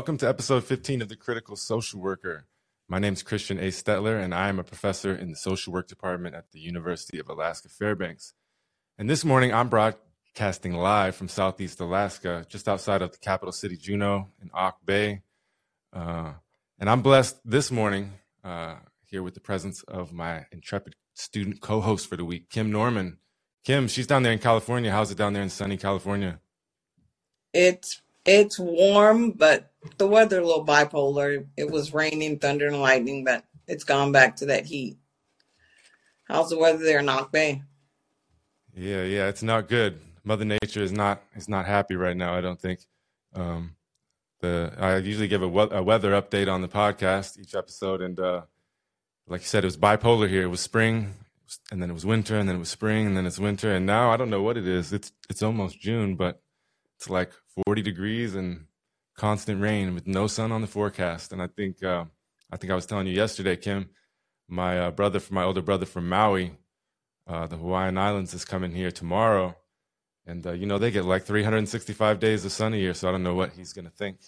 welcome to episode 15 of The Critical Social Worker. My name is Christian A. Stettler, and I am a professor in the social work department at the University of Alaska Fairbanks. And this morning, I'm broadcasting live from Southeast Alaska, just outside of the capital city, Juneau, in Auk Bay. Uh, and I'm blessed this morning uh, here with the presence of my intrepid student co host for the week, Kim Norman. Kim, she's down there in California. How's it down there in sunny California? It's it's warm, but the weather a little bipolar. It was raining, thunder, and lightning, but it's gone back to that heat. How's the weather there in Auk Bay? Yeah, yeah, it's not good. Mother Nature is not is not happy right now. I don't think. Um, the I usually give a, we- a weather update on the podcast each episode, and uh, like you said, it was bipolar here. It was spring, and then it was winter, and then it was spring, and then it's winter, and now I don't know what it is. It's it's almost June, but it's like 40 degrees and constant rain with no sun on the forecast. And I think uh, I think I was telling you yesterday, Kim, my uh, brother from my older brother from Maui, uh, the Hawaiian Islands, is coming here tomorrow, and uh, you know they get like 365 days of sun a year. So I don't know what he's gonna think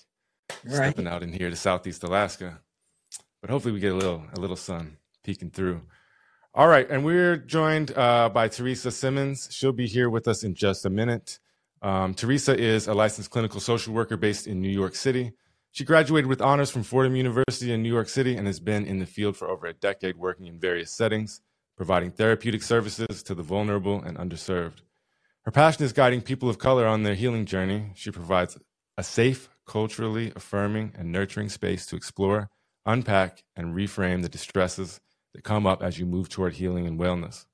Right. stepping out in here to Southeast Alaska, but hopefully we get a little a little sun peeking through. All right, and we're joined uh, by Theresa Simmons. She'll be here with us in just a minute. Um, Theresa is a licensed clinical social worker based in New York City. She graduated with honors from Fordham University in New York City and has been in the field for over a decade working in various settings, providing therapeutic services to the vulnerable and underserved. Her passion is guiding people of color on their healing journey. She provides a safe, culturally affirming, and nurturing space to explore, unpack, and reframe the distresses that come up as you move toward healing and wellness.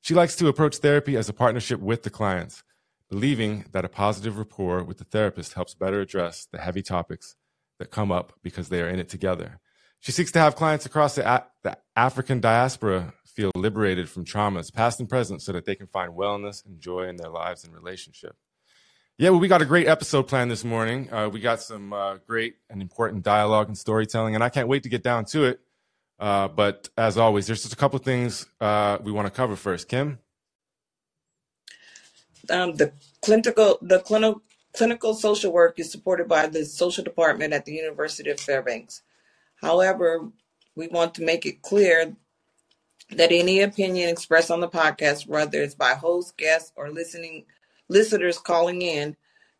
She likes to approach therapy as a partnership with the clients, believing that a positive rapport with the therapist helps better address the heavy topics that come up because they are in it together. She seeks to have clients across the, the African diaspora feel liberated from traumas, past and present, so that they can find wellness and joy in their lives and relationship. Yeah, well, we got a great episode planned this morning. Uh, we got some uh, great and important dialogue and storytelling, and I can't wait to get down to it. Uh, but as always, there's just a couple things uh, we want to cover first. Kim? Um, the clinical the clinical clinical social work is supported by the social department at the University of Fairbanks. However, we want to make it clear that any opinion expressed on the podcast, whether it's by host, guests, or listening listeners calling in,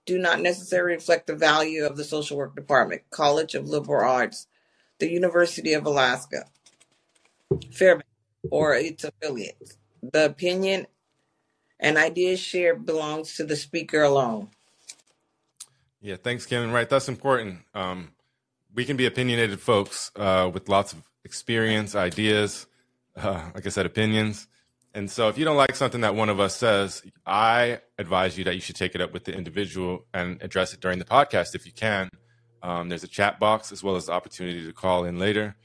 do not necessarily reflect the value of the social work department, College of Liberal Arts, the University of Alaska, Fairbanks, or its affiliates. The opinion and ideas shared belongs to the speaker alone. Yeah, thanks, Kevin. Right, that's important. Um, we can be opinionated folks uh, with lots of experience, ideas, uh, like I said, opinions. And so if you don't like something that one of us says, I advise you that you should take it up with the individual and address it during the podcast if you can. Um, there's a chat box as well as the opportunity to call in later.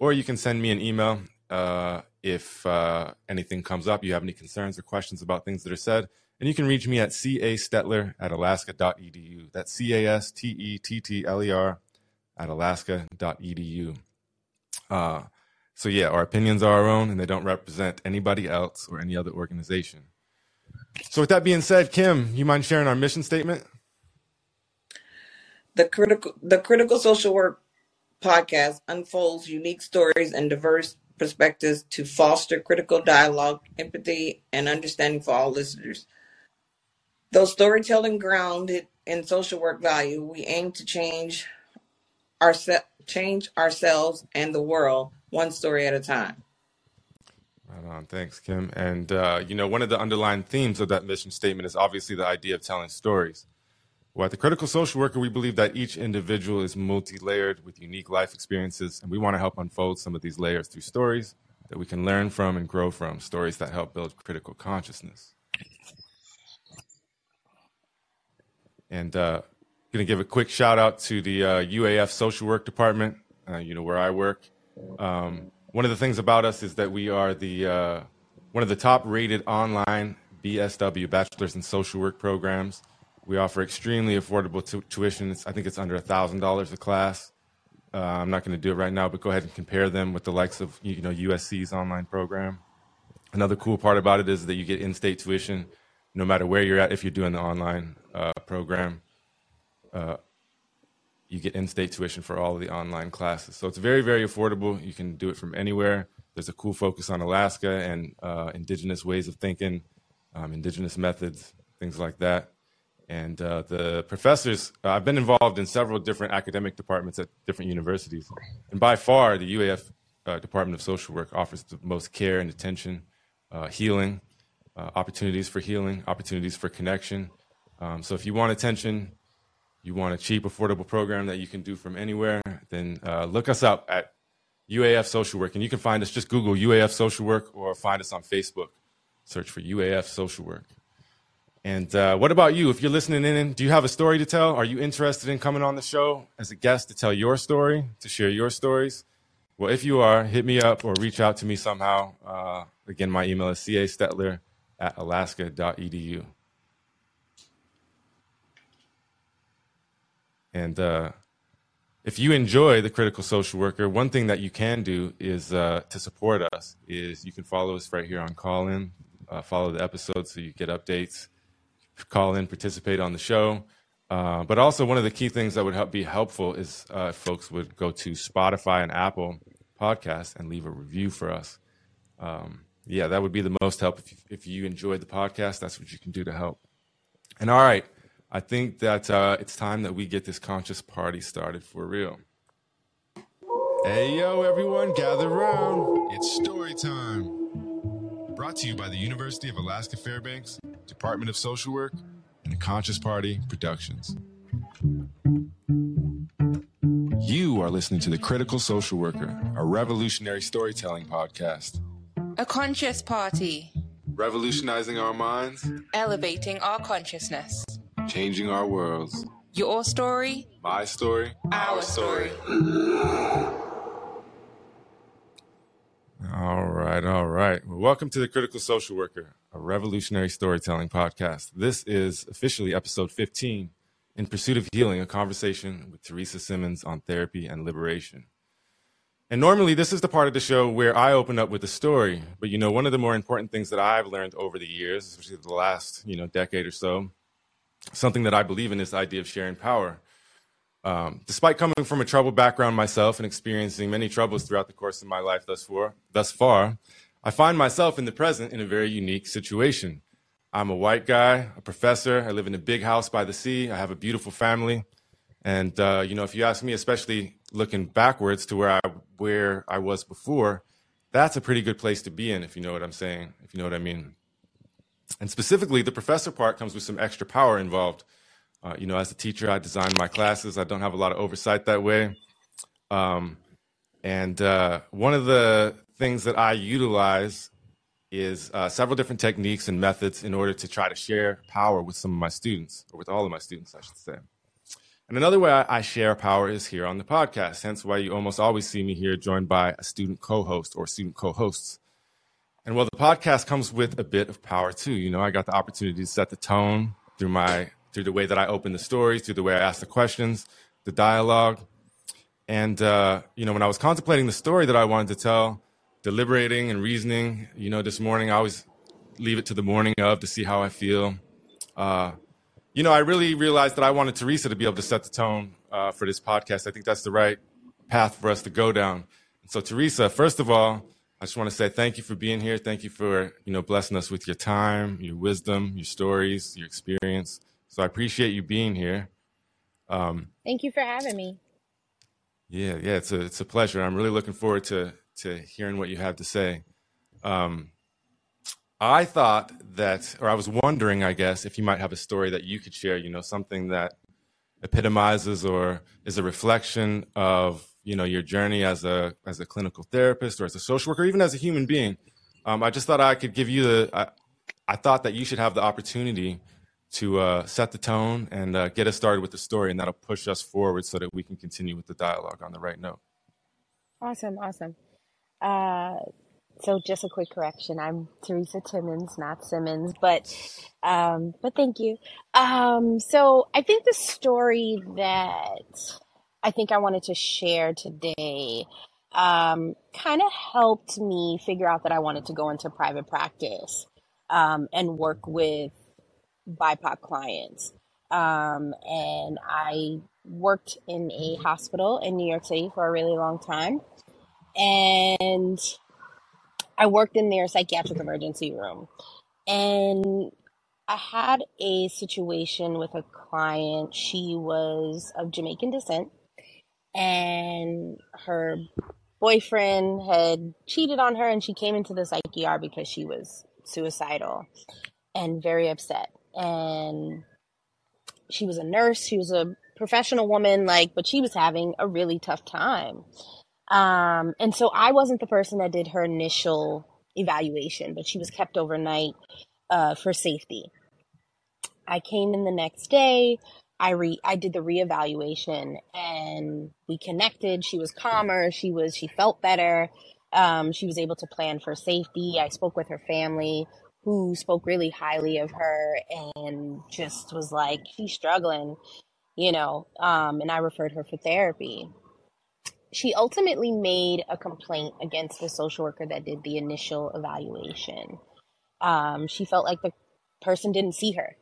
Or you can send me an email uh, if uh, anything comes up, you have any concerns or questions about things that are said. And you can reach me at castetler at alaska.edu. That's C A S T E T T L E R at alaska.edu. Uh, so, yeah, our opinions are our own and they don't represent anybody else or any other organization. So, with that being said, Kim, you mind sharing our mission statement? The critical the critical social work podcast unfolds unique stories and diverse perspectives to foster critical dialogue, empathy, and understanding for all listeners. Though storytelling grounded in social work value, we aim to change ourse- change ourselves and the world one story at a time. Right on. Thanks, Kim. And, uh, you know, one of the underlying themes of that mission statement is obviously the idea of telling stories. Well, at the Critical Social Worker, we believe that each individual is multi layered with unique life experiences, and we want to help unfold some of these layers through stories that we can learn from and grow from, stories that help build critical consciousness. And uh, going to give a quick shout out to the uh, UAF Social Work Department, uh, you know, where I work. Um, one of the things about us is that we are the uh, one of the top rated online BSW Bachelor's in Social Work programs. We offer extremely affordable tu- tuition. I think it's under thousand dollars a class. Uh, I'm not going to do it right now, but go ahead and compare them with the likes of you know USC's online program. Another cool part about it is that you get in-state tuition, no matter where you're at. If you're doing the online uh, program, uh, you get in-state tuition for all of the online classes. So it's very, very affordable. You can do it from anywhere. There's a cool focus on Alaska and uh, indigenous ways of thinking, um, indigenous methods, things like that. And uh, the professors, uh, I've been involved in several different academic departments at different universities. And by far, the UAF uh, Department of Social Work offers the most care and attention, uh, healing, uh, opportunities for healing, opportunities for connection. Um, so if you want attention, you want a cheap, affordable program that you can do from anywhere, then uh, look us up at UAF Social Work. And you can find us, just Google UAF Social Work or find us on Facebook. Search for UAF Social Work. And uh, what about you? If you're listening in, do you have a story to tell? Are you interested in coming on the show as a guest to tell your story, to share your stories? Well, if you are, hit me up or reach out to me somehow. Uh, again, my email is castetler at alaska.edu. And uh, if you enjoy the critical social worker, one thing that you can do is uh, to support us is you can follow us right here on Callin, uh, follow the episodes so you get updates call in, participate on the show. Uh, but also, one of the key things that would help be helpful is uh, folks would go to Spotify and Apple Podcasts and leave a review for us. Um, yeah, that would be the most help. If you, if you enjoyed the podcast, that's what you can do to help. And all right, I think that uh, it's time that we get this conscious party started for real. Hey, yo, everyone, gather around. It's story time. Brought to you by the University of Alaska Fairbanks Department of Social Work, and Conscious Party Productions. You are listening to The Critical Social Worker, a revolutionary storytelling podcast. A conscious party. Revolutionizing our minds, elevating our consciousness, changing our worlds. Your story, my story, our, our story. All right, all right. Well, welcome to the Critical Social Worker, a revolutionary storytelling podcast. This is officially episode 15 In Pursuit of Healing, a conversation with Theresa Simmons on therapy and liberation. And normally, this is the part of the show where I open up with a story. But you know, one of the more important things that I've learned over the years, especially the last you know decade or so, something that I believe in is the idea of sharing power. Um, despite coming from a troubled background myself and experiencing many troubles throughout the course of my life thus far, thus far, I find myself in the present in a very unique situation. I'm a white guy, a professor. I live in a big house by the sea. I have a beautiful family, and uh, you know, if you ask me, especially looking backwards to where I where I was before, that's a pretty good place to be in, if you know what I'm saying, if you know what I mean. And specifically, the professor part comes with some extra power involved uh, you know, as a teacher, I design my classes. I don't have a lot of oversight that way. Um, and uh, one of the things that I utilize is uh, several different techniques and methods in order to try to share power with some of my students, or with all of my students, I should say. And another way I, I share power is here on the podcast, hence why you almost always see me here joined by a student co host or student co hosts. And while the podcast comes with a bit of power too, you know, I got the opportunity to set the tone through my through the way that I open the stories, through the way I ask the questions, the dialogue. And, uh, you know, when I was contemplating the story that I wanted to tell, deliberating and reasoning, you know, this morning, I always leave it to the morning of to see how I feel. Uh, you know, I really realized that I wanted Theresa to be able to set the tone uh, for this podcast. I think that's the right path for us to go down. So, Theresa, first of all, I just want to say thank you for being here. Thank you for, you know, blessing us with your time, your wisdom, your stories, your experience. So I appreciate you being here. Um, Thank you for having me. Yeah, yeah, it's a it's a pleasure. I'm really looking forward to to hearing what you have to say. Um, I thought that, or I was wondering, I guess, if you might have a story that you could share. You know, something that epitomizes or is a reflection of you know your journey as a as a clinical therapist or as a social worker, even as a human being. Um, I just thought I could give you the. I, I thought that you should have the opportunity to uh, set the tone and uh, get us started with the story, and that'll push us forward so that we can continue with the dialogue on the right note. Awesome, awesome. Uh, so, just a quick correction: I'm Theresa Timmons, not Simmons, but um, but thank you. Um, so, I think the story that I think I wanted to share today um, kind of helped me figure out that I wanted to go into private practice um, and work with BIPOC clients. Um, and I worked in a hospital in New York City for a really long time. And I worked in their psychiatric emergency room. And I had a situation with a client. She was of Jamaican descent, and her boyfriend had cheated on her, and she came into the psych ER because she was suicidal and very upset. And she was a nurse, she was a professional woman, like, but she was having a really tough time. Um, and so I wasn't the person that did her initial evaluation, but she was kept overnight uh, for safety. I came in the next day. I re I did the reevaluation and we connected. She was calmer. She was she felt better. Um, she was able to plan for safety. I spoke with her family, who spoke really highly of her and just was like she's struggling, you know. Um, and I referred her for therapy. She ultimately made a complaint against the social worker that did the initial evaluation. Um, she felt like the person didn't see her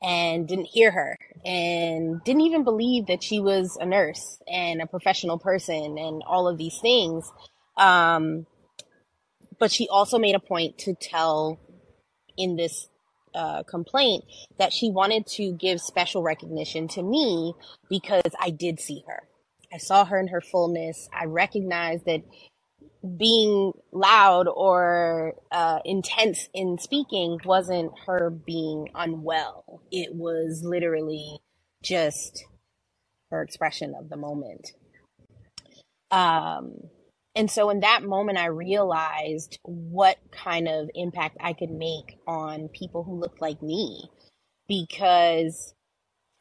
and didn't hear her and didn't even believe that she was a nurse and a professional person and all of these things. Um, but she also made a point to tell in this uh, complaint that she wanted to give special recognition to me because I did see her. I saw her in her fullness. I recognized that being loud or uh, intense in speaking wasn't her being unwell. It was literally just her expression of the moment. Um, and so in that moment, I realized what kind of impact I could make on people who looked like me because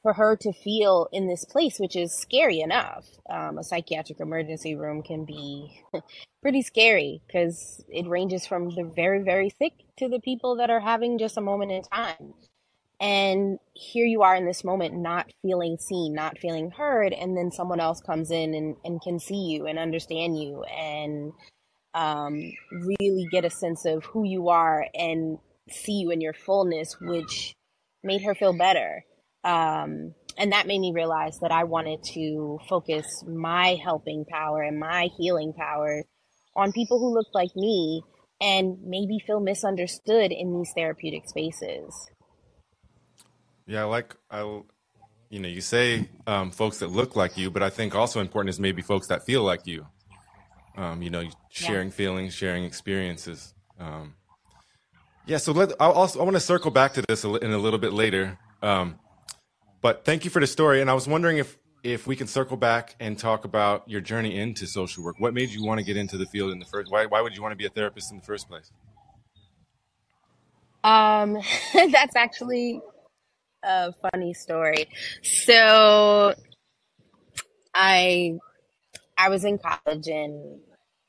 for her to feel in this place, which is scary enough. Um, a psychiatric emergency room can be pretty scary because it ranges from the very, very sick to the people that are having just a moment in time. And here you are in this moment, not feeling seen, not feeling heard, and then someone else comes in and, and can see you and understand you and um, really get a sense of who you are and see you in your fullness, which made her feel better um, and that made me realize that I wanted to focus my helping power and my healing power on people who looked like me and maybe feel misunderstood in these therapeutic spaces. Yeah, I like I, you know, you say um, folks that look like you, but I think also important is maybe folks that feel like you. Um, you know, sharing yeah. feelings, sharing experiences. Um, yeah, so let I also I want to circle back to this in a little bit later. Um, but thank you for the story. And I was wondering if if we can circle back and talk about your journey into social work. What made you want to get into the field in the first? Why why would you want to be a therapist in the first place? Um, that's actually a funny story. So, I I was in college and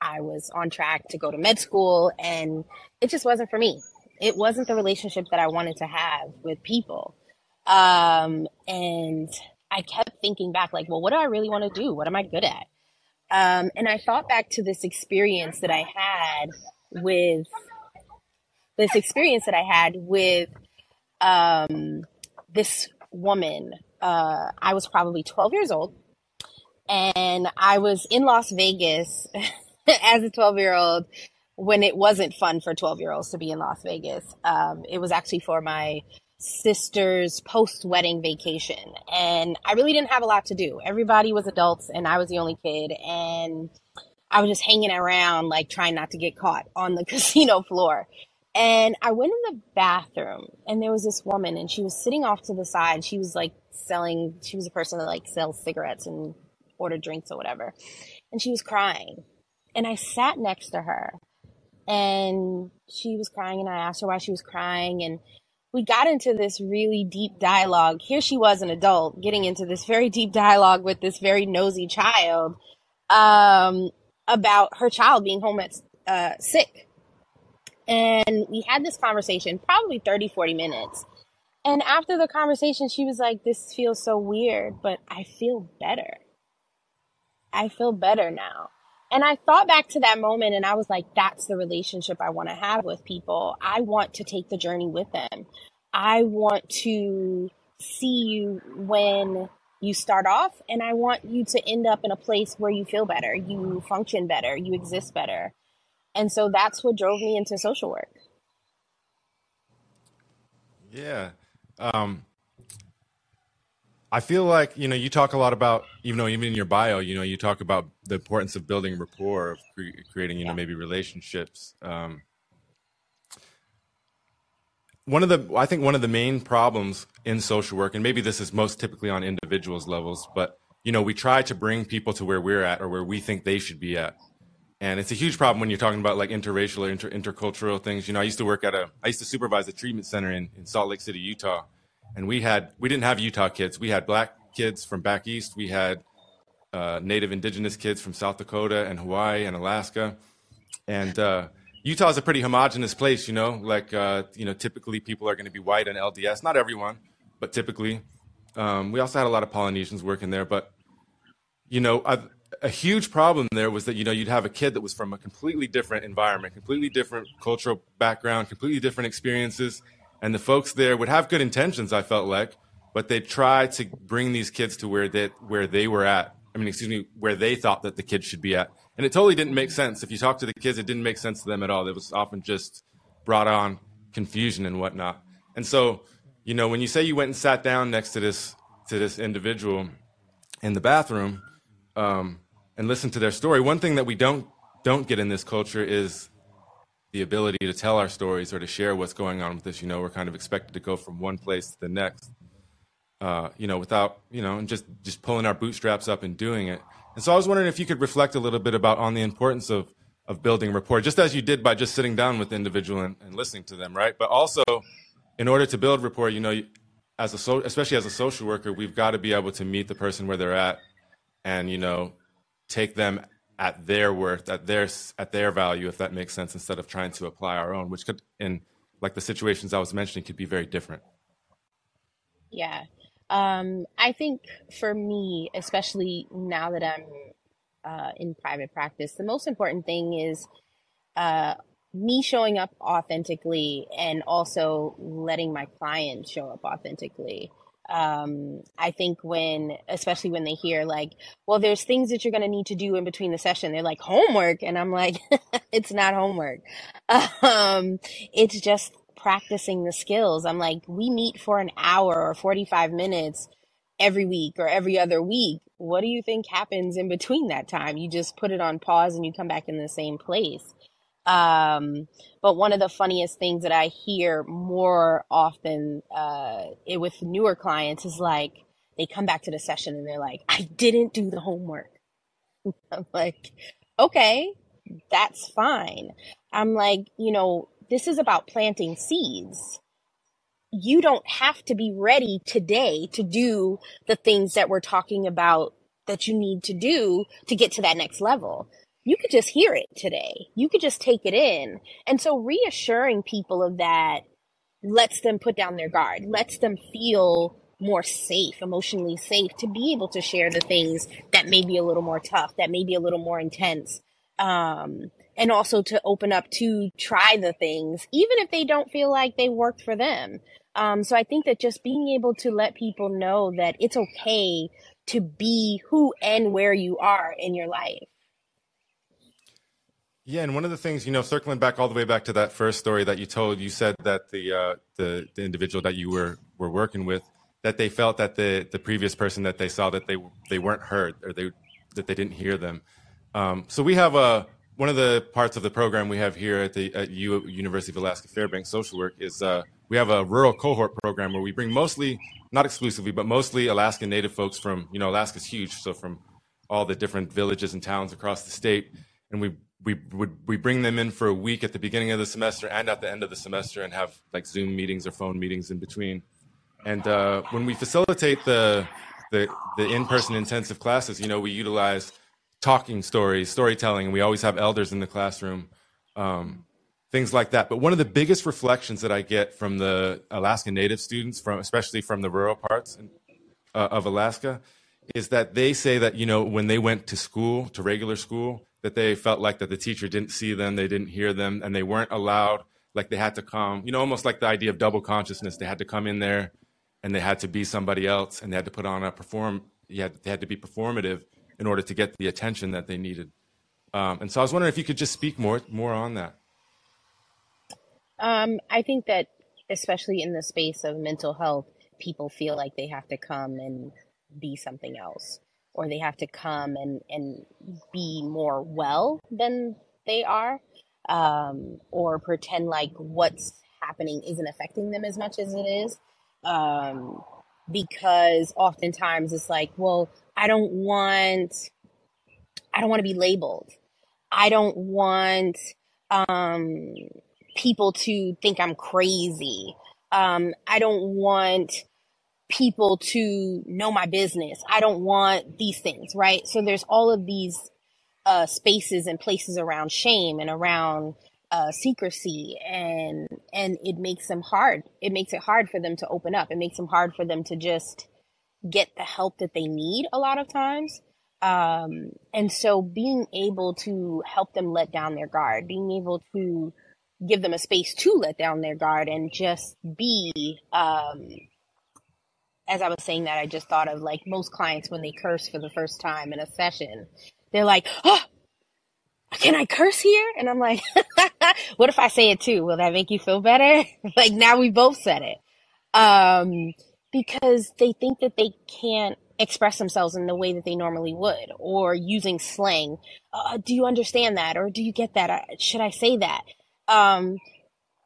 I was on track to go to med school, and it just wasn't for me. It wasn't the relationship that I wanted to have with people. Um, and I kept thinking back, like, well, what do I really want to do? What am I good at? Um, and I thought back to this experience that I had with this experience that I had with um, this woman. Uh, I was probably 12 years old, and I was in Las Vegas as a 12 year old when it wasn't fun for 12 year olds to be in Las Vegas. Um, it was actually for my sister's post wedding vacation. And I really didn't have a lot to do. Everybody was adults and I was the only kid. And I was just hanging around, like trying not to get caught on the casino floor. And I went in the bathroom and there was this woman and she was sitting off to the side. She was like selling, she was a person that like sells cigarettes and order drinks or whatever. And she was crying. And I sat next to her and she was crying and I asked her why she was crying and we got into this really deep dialogue. Here she was, an adult, getting into this very deep dialogue with this very nosy child um, about her child being home at uh, sick. And we had this conversation, probably 30, 40 minutes. And after the conversation, she was like, This feels so weird, but I feel better. I feel better now. And I thought back to that moment and I was like, that's the relationship I want to have with people. I want to take the journey with them. I want to see you when you start off and I want you to end up in a place where you feel better, you function better, you exist better. And so that's what drove me into social work. Yeah. Um, I feel like, you know, you talk a lot about, even though even in your bio, you know, you talk about the importance of building rapport, of cre- creating, you know, maybe relationships. Um, one of the i think one of the main problems in social work and maybe this is most typically on individuals levels but you know we try to bring people to where we're at or where we think they should be at and it's a huge problem when you're talking about like interracial or inter- intercultural things you know i used to work at a i used to supervise a treatment center in, in salt lake city utah and we had we didn't have utah kids we had black kids from back east we had uh, native indigenous kids from south dakota and hawaii and alaska and uh, Utah is a pretty homogenous place, you know. Like, uh, you know, typically people are going to be white and LDS. Not everyone, but typically. Um, we also had a lot of Polynesians working there, but you know, a, a, huge problem there was that you know you'd have a kid that was from a completely different environment, completely different cultural background, completely different experiences, and the folks there would have good intentions. I felt like, but they'd try to bring these kids to where they where they were at. I mean, excuse me, where they thought that the kids should be at and it totally didn't make sense. If you talk to the kids, it didn't make sense to them at all. It was often just brought on confusion and whatnot. And so, you know, when you say you went and sat down next to this to this individual in the bathroom um, and listen to their story, one thing that we don't don't get in this culture is the ability to tell our stories or to share what's going on with us. You know, we're kind of expected to go from one place to the next, uh, you know, without you know, and just just pulling our bootstraps up and doing it. And so I was wondering if you could reflect a little bit about on the importance of of building rapport, just as you did by just sitting down with the individual and, and listening to them, right? But also, in order to build rapport, you know, as a so, especially as a social worker, we've got to be able to meet the person where they're at, and you know, take them at their worth, at their at their value, if that makes sense, instead of trying to apply our own, which could, in like the situations I was mentioning, could be very different. Yeah, um, I think for me, especially now that I'm uh, in private practice, the most important thing is uh, me showing up authentically and also letting my client show up authentically. Um, I think when, especially when they hear like, well, there's things that you're going to need to do in between the session. They're like homework. And I'm like, it's not homework. Um, it's just practicing the skills. I'm like, we meet for an hour or 45 minutes every week or every other week. What do you think happens in between that time? You just put it on pause and you come back in the same place. Um, but one of the funniest things that I hear more often uh, it, with newer clients is like they come back to the session and they're like, I didn't do the homework. I'm like, okay, that's fine. I'm like, you know, this is about planting seeds. You don't have to be ready today to do the things that we're talking about that you need to do to get to that next level. You could just hear it today. You could just take it in. And so reassuring people of that lets them put down their guard, lets them feel more safe, emotionally safe to be able to share the things that may be a little more tough, that may be a little more intense. Um, and also to open up to try the things, even if they don't feel like they worked for them. Um, so I think that just being able to let people know that it's okay to be who and where you are in your life. Yeah, and one of the things, you know, circling back all the way back to that first story that you told, you said that the uh, the, the individual that you were were working with, that they felt that the the previous person that they saw that they they weren't heard or they that they didn't hear them. Um, so we have a one of the parts of the program we have here at the at U, University of Alaska Fairbanks Social Work is uh, we have a rural cohort program where we bring mostly, not exclusively, but mostly Alaska Native folks from you know Alaska's huge, so from all the different villages and towns across the state, and we we would we bring them in for a week at the beginning of the semester and at the end of the semester and have like Zoom meetings or phone meetings in between. And uh, when we facilitate the the, the in-person intensive classes, you know, we utilize talking stories, storytelling, and we always have elders in the classroom, um, things like that. But one of the biggest reflections that I get from the Alaska Native students, from especially from the rural parts uh, of Alaska, is that they say that you know when they went to school, to regular school, that they felt like that the teacher didn't see them, they didn't hear them, and they weren't allowed. Like they had to come, you know, almost like the idea of double consciousness. They had to come in there and they had to be somebody else and they had to put on a perform had, they had to be performative in order to get the attention that they needed. Um, and so I was wondering if you could just speak more more on that. Um, I think that especially in the space of mental health, people feel like they have to come and be something else, or they have to come and, and be more well than they are, um, or pretend like what's happening isn't affecting them as much as it is. Um, because oftentimes it's like, well, I don't want, I don't want to be labeled. I don't want, um, people to think I'm crazy. Um, I don't want people to know my business. I don't want these things, right? So there's all of these uh, spaces and places around shame and around uh, secrecy, and and it makes them hard. It makes it hard for them to open up. It makes them hard for them to just get the help that they need a lot of times. Um, and so being able to help them let down their guard, being able to give them a space to let down their guard and just be um, as I was saying that, I just thought of like most clients when they curse for the first time in a session, they're like, oh, can I curse here? And I'm like, what if I say it too? Will that make you feel better? like now we both said it. Um, because they think that they can't express themselves in the way that they normally would or using slang. Uh, do you understand that? Or do you get that? Uh, should I say that? Um,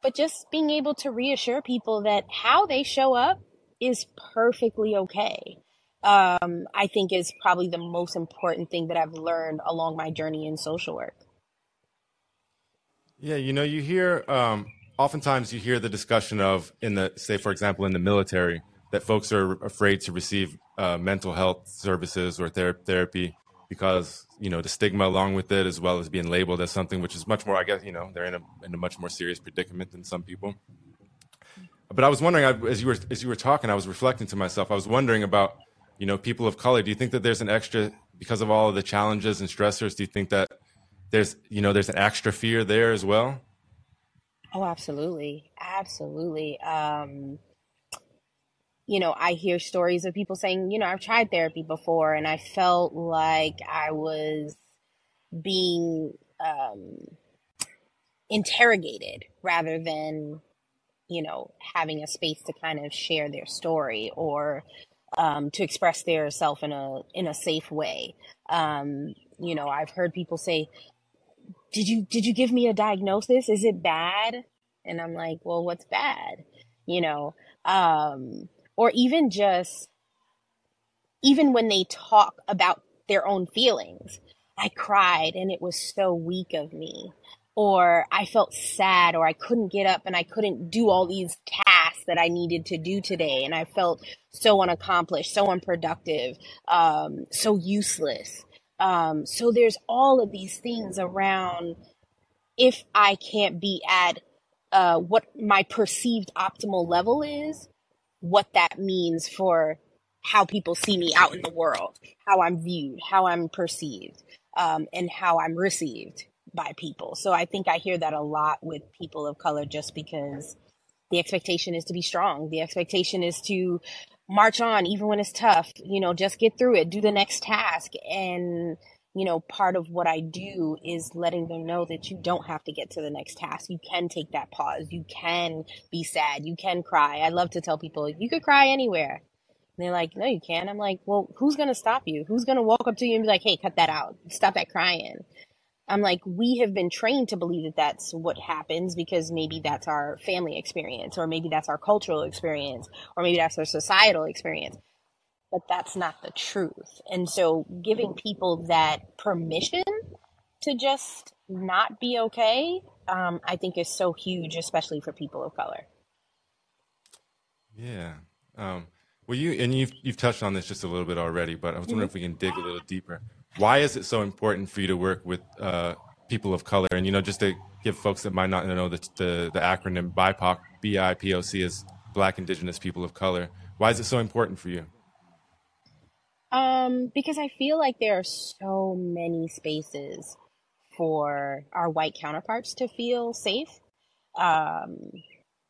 but just being able to reassure people that how they show up is perfectly okay. Um, I think is probably the most important thing that I've learned along my journey in social work. Yeah, you know, you hear um, oftentimes you hear the discussion of in the say, for example, in the military, that folks are afraid to receive uh, mental health services or ther- therapy because you know the stigma along with it, as well as being labeled as something which is much more. I guess you know they're in a in a much more serious predicament than some people. But I was wondering, as you were as you were talking, I was reflecting to myself. I was wondering about you know people of color. Do you think that there's an extra because of all of the challenges and stressors? Do you think that there's you know there's an extra fear there as well? Oh, absolutely, absolutely. Um, you know, I hear stories of people saying, you know, I've tried therapy before and I felt like I was being um, interrogated rather than, you know, having a space to kind of share their story or um, to express their self in a in a safe way. Um, you know, I've heard people say, "Did you did you give me a diagnosis? Is it bad?" And I'm like, "Well, what's bad?" You know. Um, or even just even when they talk about their own feelings i cried and it was so weak of me or i felt sad or i couldn't get up and i couldn't do all these tasks that i needed to do today. And i felt so unaccomplished so unproductive um, so useless. Um, so there's all of these things around if i can't be at uh, what my perceived optimal level is what that means for how people see me out in the world, how I'm viewed, how I'm perceived, um, and how I'm received by people. So I think I hear that a lot with people of color just because the expectation is to be strong. The expectation is to march on even when it's tough, you know, just get through it, do the next task. And you know, part of what I do is letting them know that you don't have to get to the next task. You can take that pause. You can be sad. You can cry. I love to tell people you could cry anywhere. And they're like, no, you can't. I'm like, well, who's going to stop you? Who's going to walk up to you and be like, hey, cut that out. Stop that crying. I'm like, we have been trained to believe that that's what happens because maybe that's our family experience, or maybe that's our cultural experience, or maybe that's our societal experience but that's not the truth. And so giving people that permission to just not be okay, um, I think is so huge, especially for people of color. Yeah. Um, well, you and you've you've touched on this just a little bit already, but I was wondering mm-hmm. if we can dig a little deeper. Why is it so important for you to work with uh, people of color? And you know, just to give folks that might not know the the, the acronym BIPOC, B I P O C is Black Indigenous People of Color. Why is it so important for you? Um, because I feel like there are so many spaces for our white counterparts to feel safe, um,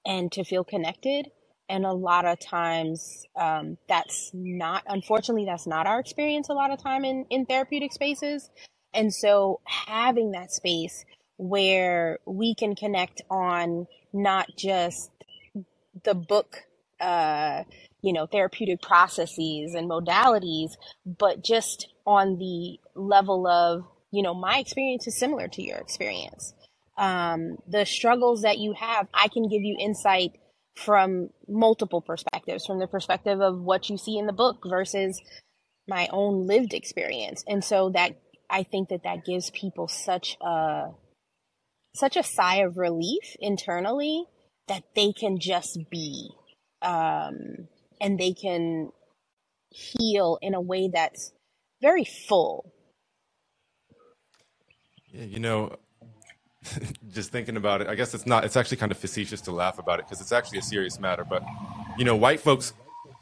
and to feel connected. And a lot of times um, that's not unfortunately that's not our experience a lot of time in in therapeutic spaces. And so having that space where we can connect on not just the book uh you know therapeutic processes and modalities but just on the level of you know my experience is similar to your experience. Um the struggles that you have i can give you insight from multiple perspectives from the perspective of what you see in the book versus my own lived experience. And so that i think that that gives people such a such a sigh of relief internally that they can just be um and they can heal in a way that's very full. Yeah, you know, just thinking about it, I guess it's not, it's actually kind of facetious to laugh about it because it's actually a serious matter. But, you know, white folks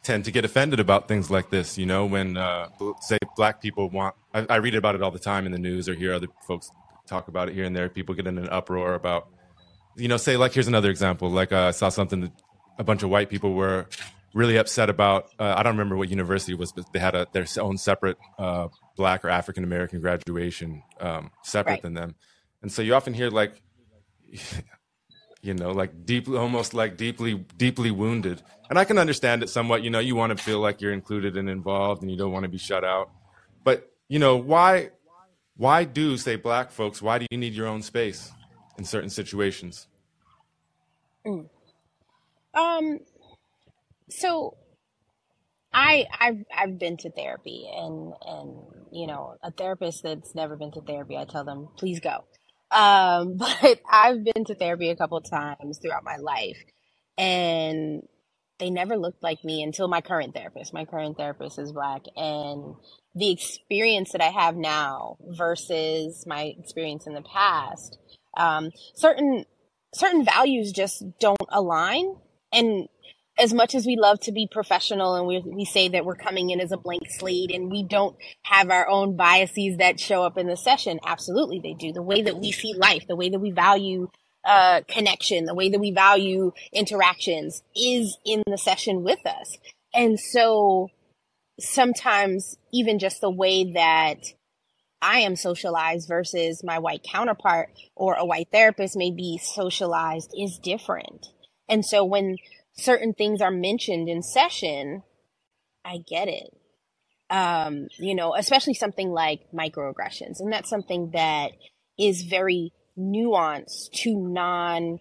tend to get offended about things like this, you know, when, uh, say, black people want, I, I read about it all the time in the news or hear other folks talk about it here and there. People get in an uproar about, you know, say, like, here's another example. Like, uh, I saw something that a bunch of white people were really upset about. Uh, I don't remember what university it was, but they had a, their own separate uh, black or African American graduation um, separate right than them. And so you often hear like, you know, like deeply, almost like deeply, deeply wounded. And I can understand it somewhat. You know, you want to feel like you're included and involved, and you don't want to be shut out. But you know, why, why do say black folks? Why do you need your own space in certain situations? Mm. um so I I've I've been to therapy and and you know a therapist that's never been to therapy I tell them please go. Um but I've been to therapy a couple times throughout my life and they never looked like me until my current therapist. My current therapist is black and the experience that I have now versus my experience in the past um certain certain values just don't align and as much as we love to be professional and we, we say that we're coming in as a blank slate and we don't have our own biases that show up in the session, absolutely they do. The way that we see life, the way that we value uh, connection, the way that we value interactions is in the session with us. And so sometimes even just the way that I am socialized versus my white counterpart or a white therapist may be socialized is different. And so when certain things are mentioned in session, I get it. Um, you know, especially something like microaggressions. And that's something that is very nuanced to non,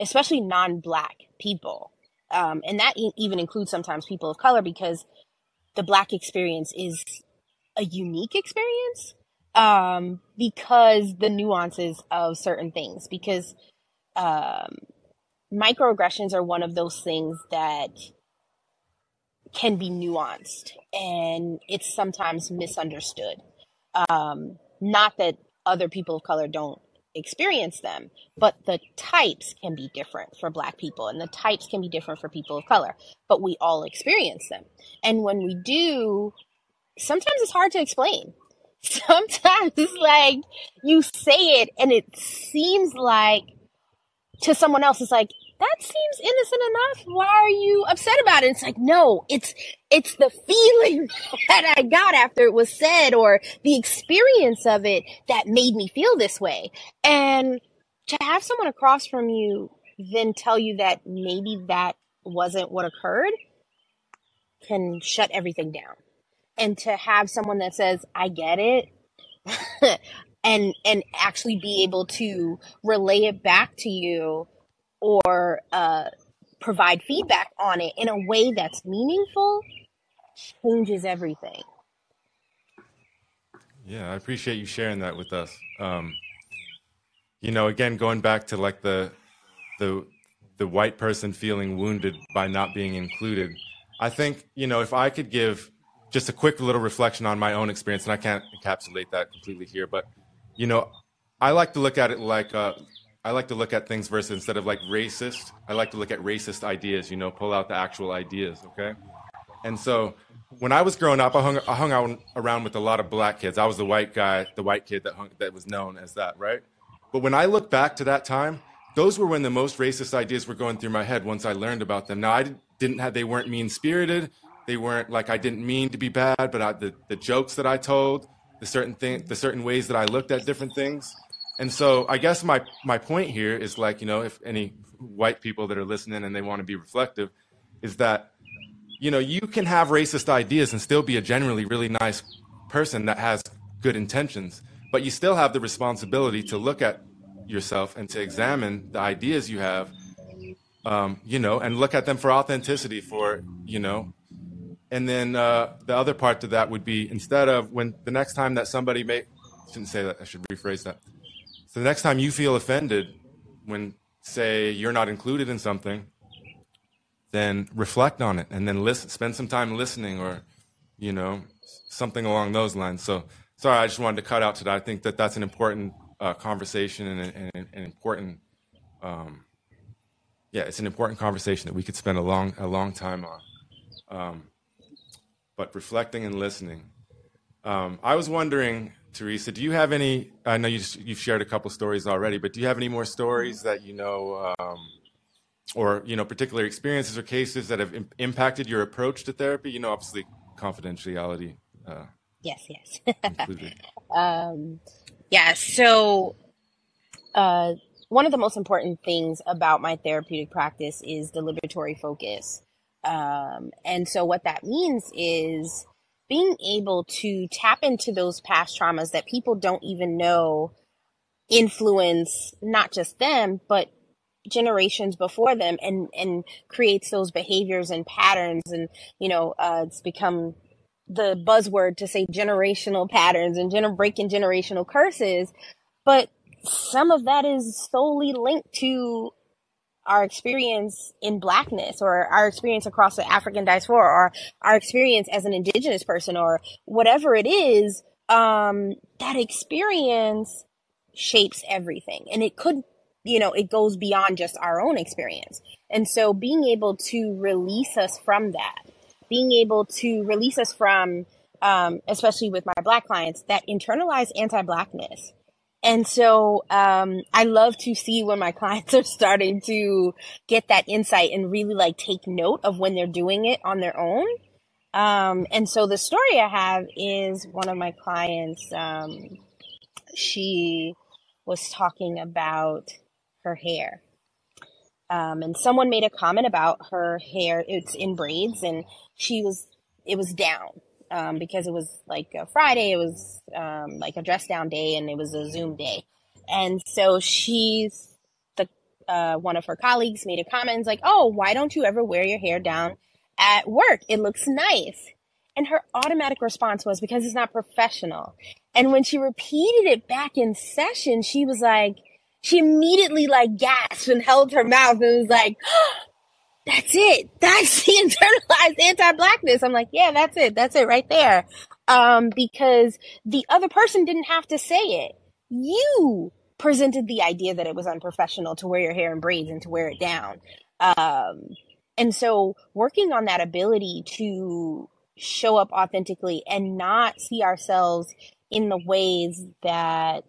especially non black people. Um, and that even includes sometimes people of color because the black experience is a unique experience um, because the nuances of certain things. Because um, microaggressions are one of those things that can be nuanced and it's sometimes misunderstood. Um, not that other people of color don't experience them, but the types can be different for Black people and the types can be different for people of color, but we all experience them. And when we do, sometimes it's hard to explain. Sometimes it's like you say it and it seems like to someone else it's like that seems innocent enough. Why are you upset about it? It's like no it's it's the feeling that i got after it was said or the experience of it that made me feel this way. And to have someone across from you then tell you that maybe that wasn't what occurred can shut everything down. And to have someone that says i get it and and actually be able to relay it back to you or uh, provide feedback on it in a way that's meaningful changes everything. Yeah, I appreciate you sharing that with us. Um, you know, again, going back to like the the the white person feeling wounded by not being included. I think you know if I could give just a quick little reflection on my own experience, and I can't encapsulate that completely here, but you know, I like to look at it like uh, I like to look at things versus instead of like racist. I like to look at racist ideas. You know, pull out the actual ideas. Okay, and so when I was growing up, I hung I hung out around with a lot of black kids. I was the white guy, the white kid that hung, that was known as that, right? But when I look back to that time, those were when the most racist ideas were going through my head once I learned about them. Now I didn't have they weren't mean spirited. They weren't like I didn't mean to be bad, but I, the the jokes that I told, the certain thing, the certain ways that I looked at different things. And so I guess my my point here is like you know if any white people that are listening and they want to be reflective, is that you know you can have racist ideas and still be a generally really nice person that has good intentions, but you still have the responsibility to look at yourself and to examine the ideas you have, um, you know, and look at them for authenticity, for you know. And then uh, the other part to that would be instead of when the next time that somebody may shouldn't say that I should rephrase that. So the next time you feel offended when say you're not included in something, then reflect on it and then listen, spend some time listening or, you know, something along those lines. So sorry, I just wanted to cut out to that. I think that that's an important uh, conversation and an important, um, yeah, it's an important conversation that we could spend a long, a long time on. Um, but reflecting and listening. Um, I was wondering, Theresa, do you have any? I know you, you've shared a couple stories already, but do you have any more stories that you know, um, or you know, particular experiences or cases that have Im- impacted your approach to therapy? You know, obviously, confidentiality. Uh, yes, yes. um, yeah. So, uh, one of the most important things about my therapeutic practice is the liberatory focus. Um, and so what that means is being able to tap into those past traumas that people don't even know influence not just them, but generations before them and, and creates those behaviors and patterns. And, you know, uh, it's become the buzzword to say generational patterns and gener- breaking generational curses. But some of that is solely linked to our experience in blackness or our experience across the African diaspora or our experience as an indigenous person or whatever it is, um, that experience shapes everything. And it could, you know, it goes beyond just our own experience. And so being able to release us from that, being able to release us from, um, especially with my black clients, that internalized anti-blackness and so um, I love to see when my clients are starting to get that insight and really like take note of when they're doing it on their own. Um, and so the story I have is one of my clients. Um, she was talking about her hair. Um, and someone made a comment about her hair. It's in braids, and she was it was down um, because it was like a Friday, it was um, like a dress down day, and it was a Zoom day. And so she's the uh, one of her colleagues made a comment like, "Oh, why don't you ever wear your hair down at work? It looks nice." And her automatic response was because it's not professional. And when she repeated it back in session, she was like, she immediately like gasped and held her mouth and was like, that's it. That's the internalized anti-blackness. I'm like, yeah, that's it. That's it right there. Um, because the other person didn't have to say it. You presented the idea that it was unprofessional to wear your hair in braids and to wear it down. Um, and so working on that ability to show up authentically and not see ourselves in the ways that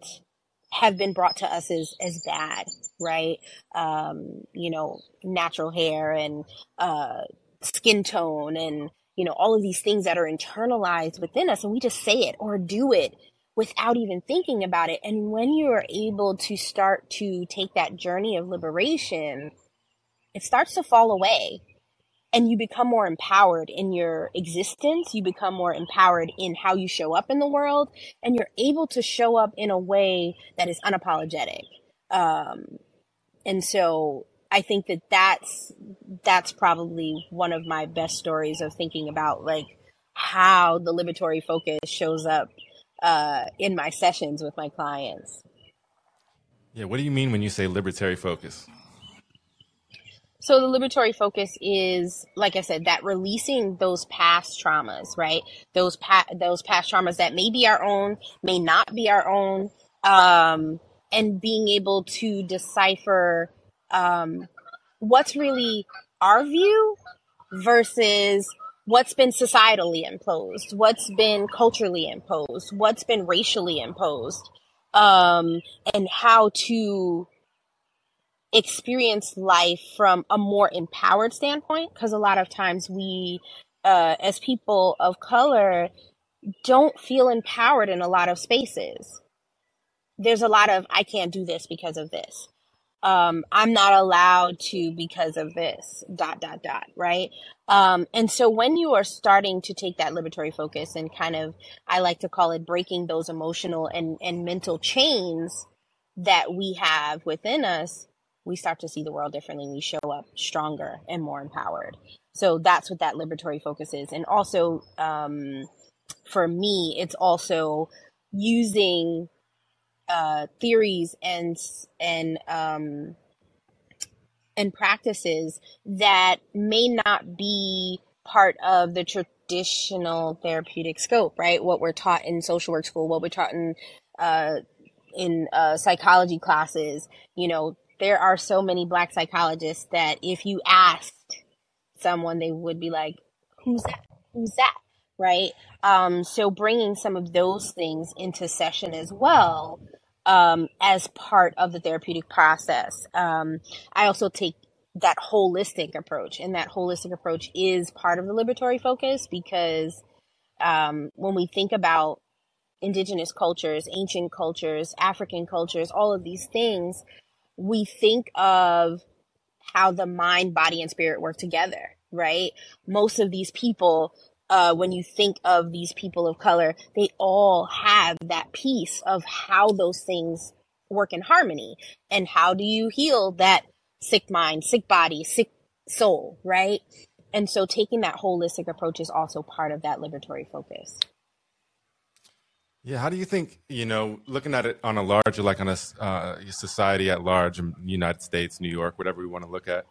have been brought to us as as bad, right? Um, you know, natural hair and uh, skin tone and you know all of these things that are internalized within us, and we just say it or do it without even thinking about it. And when you are able to start to take that journey of liberation, it starts to fall away and you become more empowered in your existence. You become more empowered in how you show up in the world, and you're able to show up in a way that is unapologetic. Um, and so I think that that's that's probably one of my best stories of thinking about like how the liberatory focus shows up uh, in my sessions with my clients. Yeah, what do you mean when you say liberatory focus? So the liberatory focus is, like I said, that releasing those past traumas, right? Those past those past traumas that may be our own, may not be our own, um, and being able to decipher um, what's really our view versus what's been societally imposed, what's been culturally imposed, what's been racially imposed, um, and how to experience life from a more empowered standpoint because a lot of times we uh, as people of color don't feel empowered in a lot of spaces. There's a lot of i can't do this because of this. Um, i'm not allowed to because of this dot dot dot right? Um, and so when you are starting to take that liberatory focus and kind of i like to call it breaking those emotional and, and mental chains that we have within us we start to see the world differently. We show up stronger and more empowered. So that's what that liberatory focus is. And also, um, for me, it's also using uh, theories and and um, and practices that may not be part of the traditional therapeutic scope, right? What we're taught in social work school, what we're taught in uh, in uh, psychology classes, you know, there are so many black psychologists that if you asked someone, they would be like, who's that? Who's that? Right. Um, so bringing some of those things into session as well, um, as part of the therapeutic process. Um, I also take that holistic approach and that holistic approach is part of the liberatory focus because, um, when we think about indigenous cultures, ancient cultures, African cultures, all of these things, we think of how the mind, body, and spirit work together, right? Most of these people, uh, when you think of these people of color, they all have that piece of how those things work in harmony. And how do you heal that sick mind, sick body, sick soul, right? And so taking that holistic approach is also part of that liberatory focus. Yeah, how do you think, you know, looking at it on a larger, like on a uh, society at large, United States, New York, whatever we want to look at,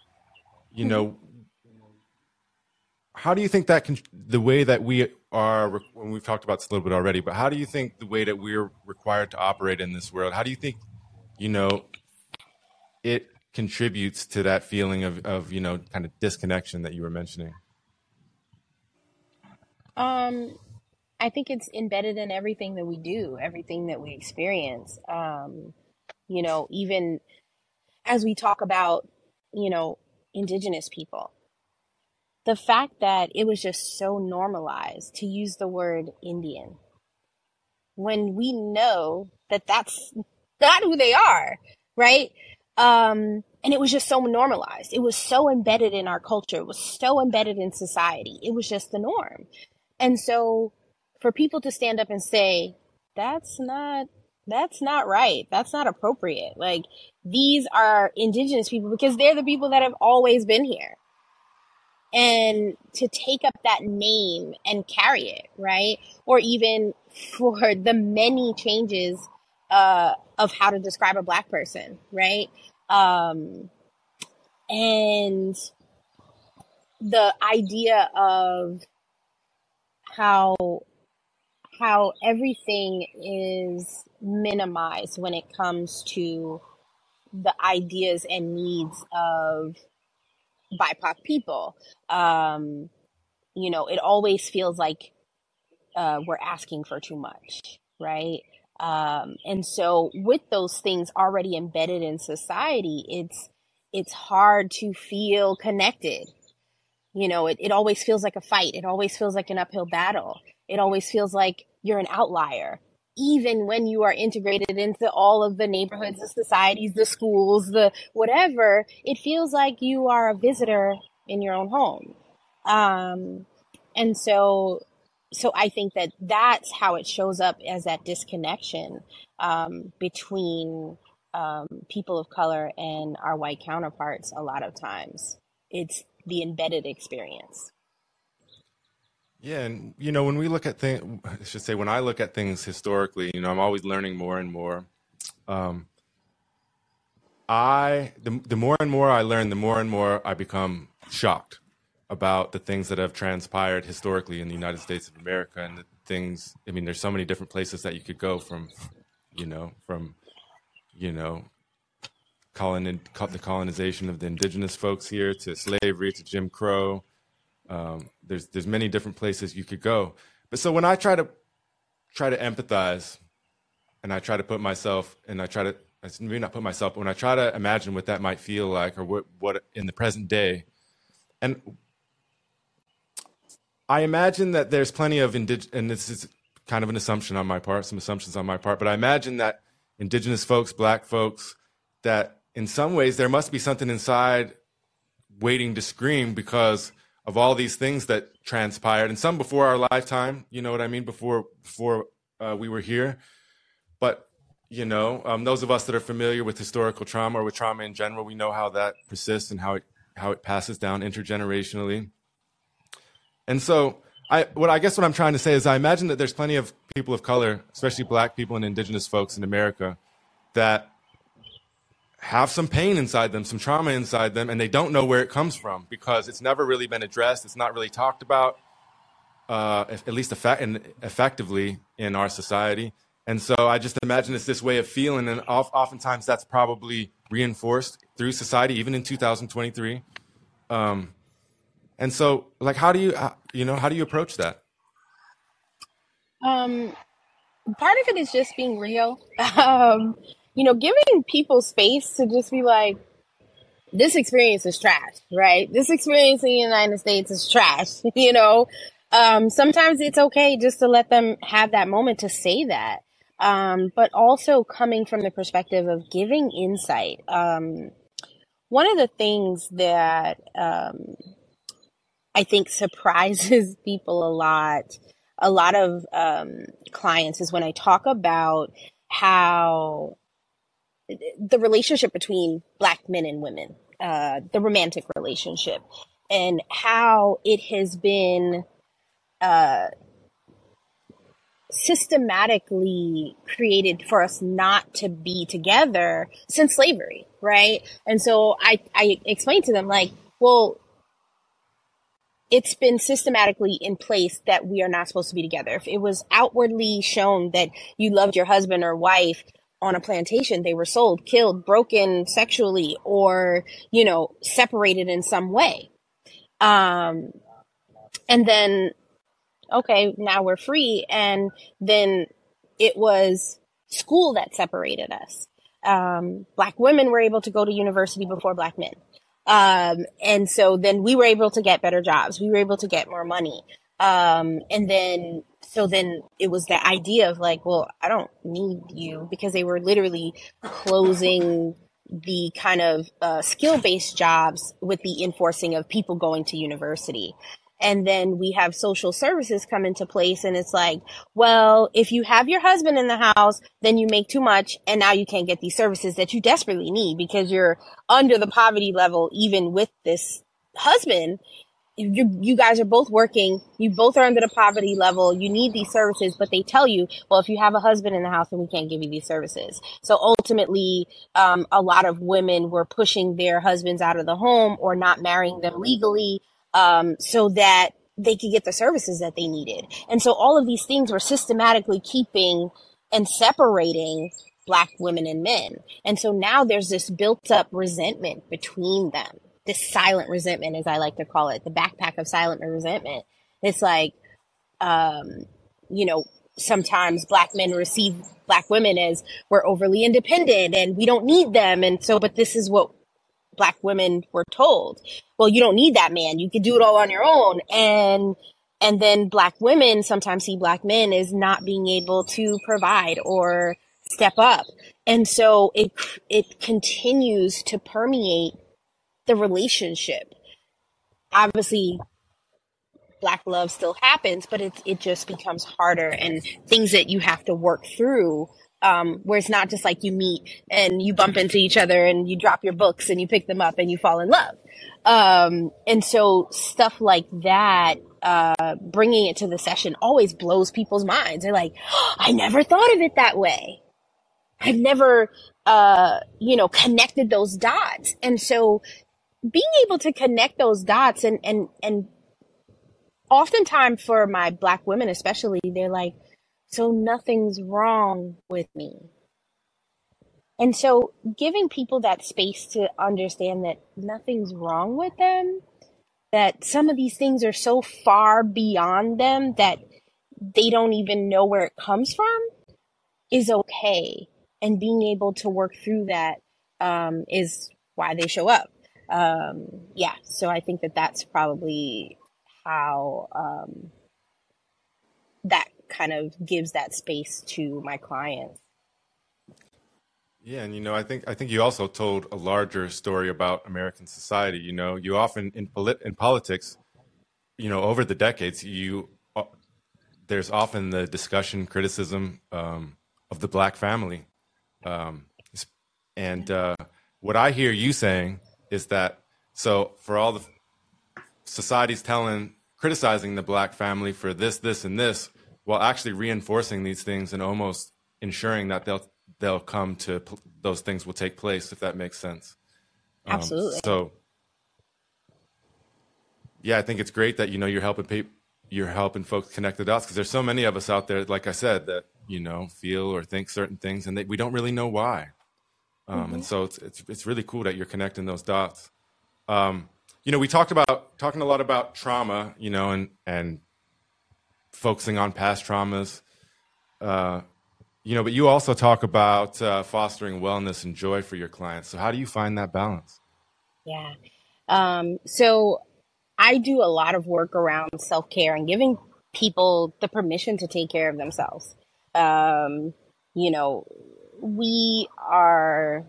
you mm-hmm. know, how do you think that can, the way that we are, when we've talked about this a little bit already, but how do you think the way that we're required to operate in this world, how do you think, you know, it contributes to that feeling of, of you know, kind of disconnection that you were mentioning? Um, I think it's embedded in everything that we do, everything that we experience. Um, you know, even as we talk about, you know, indigenous people, the fact that it was just so normalized to use the word Indian when we know that that's not who they are, right? Um, and it was just so normalized. It was so embedded in our culture. It was so embedded in society. It was just the norm. And so for people to stand up and say, that's not, that's not right. That's not appropriate. Like these are indigenous people because they're the people that have always been here. And to take up that name and carry it, right? Or even for the many changes, uh, of how to describe a black person, right? Um, and the idea of how how everything is minimized when it comes to the ideas and needs of BIPOC people. Um, you know, it always feels like uh, we're asking for too much, right? Um, and so, with those things already embedded in society, it's it's hard to feel connected. You know, it, it always feels like a fight. It always feels like an uphill battle it always feels like you're an outlier even when you are integrated into all of the neighborhoods, the societies, the schools, the whatever, it feels like you are a visitor in your own home. Um, and so, so I think that that's how it shows up as that disconnection, um, between, um, people of color and our white counterparts a lot of times. It's the embedded experience. Yeah, and you know, when we look at things, I should say, when I look at things historically, you know, I'm always learning more and more. Um, I the the more and more I learn, the more and more I become shocked about the things that have transpired historically in the United States of America and the things. I mean, there's so many different places that you could go from, you know, from, you know, colon the colonization of the indigenous folks here to slavery to Jim Crow um, there's there's many different places you could go. But so when I try to try to empathize, and I try to put myself, and I try to maybe not put myself, but when I try to imagine what that might feel like or what, what in the present day, and I imagine that there's plenty of indigenous, and this is kind of an assumption on my part, some assumptions on my part, but I imagine that indigenous folks, black folks, that in some ways there must be something inside waiting to scream because of all these things that transpired, and some before our lifetime. You know what I mean? Before before uh, we were here, but you know, um, those of us that are familiar with historical trauma or with trauma in general, we know how that persists and how it how it passes down intergenerationally. And so, I what I guess what I'm trying to say is, I imagine that there's plenty of people of color, especially Black people and Indigenous folks in America, that have some pain inside them, some trauma inside them, and they don't know where it comes from because it's never really been addressed. It's not really talked about, uh, at least effect- effectively in our society. And so I just imagine it's this way of feeling, and oftentimes that's probably reinforced through society, even in 2023. Um, and so, like, how do you, you know, how do you approach that? Um, part of it is just being real. Um, you know, giving people space to just be like, this experience is trash, right? This experience in the United States is trash, you know? Um, sometimes it's okay just to let them have that moment to say that. Um, but also coming from the perspective of giving insight. Um, one of the things that, um, I think surprises people a lot, a lot of, um, clients is when I talk about how the relationship between black men and women, uh, the romantic relationship, and how it has been uh, systematically created for us not to be together since slavery, right? And so I, I explained to them like, well, it's been systematically in place that we are not supposed to be together. If it was outwardly shown that you loved your husband or wife on a plantation, they were sold, killed, broken sexually, or, you know, separated in some way. Um, and then, okay, now we're free. And then it was school that separated us. Um, black women were able to go to university before black men. Um, and so then we were able to get better jobs. We were able to get more money. Um, and then so then it was the idea of like, well, I don't need you because they were literally closing the kind of uh, skill based jobs with the enforcing of people going to university. And then we have social services come into place and it's like, well, if you have your husband in the house, then you make too much and now you can't get these services that you desperately need because you're under the poverty level even with this husband you, you guys are both working. You both are under the poverty level. You need these services, but they tell you, well, if you have a husband in the house, then we can't give you these services. So ultimately, um, a lot of women were pushing their husbands out of the home or not marrying them legally, um, so that they could get the services that they needed. And so all of these things were systematically keeping and separating black women and men. And so now there's this built up resentment between them this silent resentment, as I like to call it, the backpack of silent resentment. It's like, um, you know, sometimes black men receive black women as we're overly independent and we don't need them. And so, but this is what black women were told. Well, you don't need that man. You can do it all on your own. And, and then black women sometimes see black men as not being able to provide or step up. And so it, it continues to permeate the relationship. Obviously, black love still happens, but it it just becomes harder and things that you have to work through. Um, where it's not just like you meet and you bump into each other and you drop your books and you pick them up and you fall in love. Um, and so stuff like that, uh, bringing it to the session always blows people's minds. They're like, oh, I never thought of it that way. I've never, uh, you know, connected those dots. And so being able to connect those dots and and and oftentimes for my black women especially they're like so nothing's wrong with me and so giving people that space to understand that nothing's wrong with them that some of these things are so far beyond them that they don't even know where it comes from is okay and being able to work through that um, is why they show up. Um, yeah, so I think that that's probably how um, that kind of gives that space to my clients. Yeah, and you know, I think I think you also told a larger story about American society. You know, you often in polit- in politics, you know, over the decades, you uh, there's often the discussion, criticism um, of the black family, um, and uh, what I hear you saying is that so for all the society's telling criticizing the black family for this, this, and this, while actually reinforcing these things and almost ensuring that they'll they'll come to those things will take place if that makes sense. Um, Absolutely. So yeah, I think it's great that you know you're helping people you're helping folks connect the dots because there's so many of us out there, like I said, that you know feel or think certain things and they, we don't really know why. Um, mm-hmm. And so it's, it's it's really cool that you're connecting those dots. Um, you know, we talked about talking a lot about trauma, you know, and and focusing on past traumas. Uh, you know, but you also talk about uh, fostering wellness and joy for your clients. So how do you find that balance? Yeah. Um, so I do a lot of work around self care and giving people the permission to take care of themselves. Um, you know, we are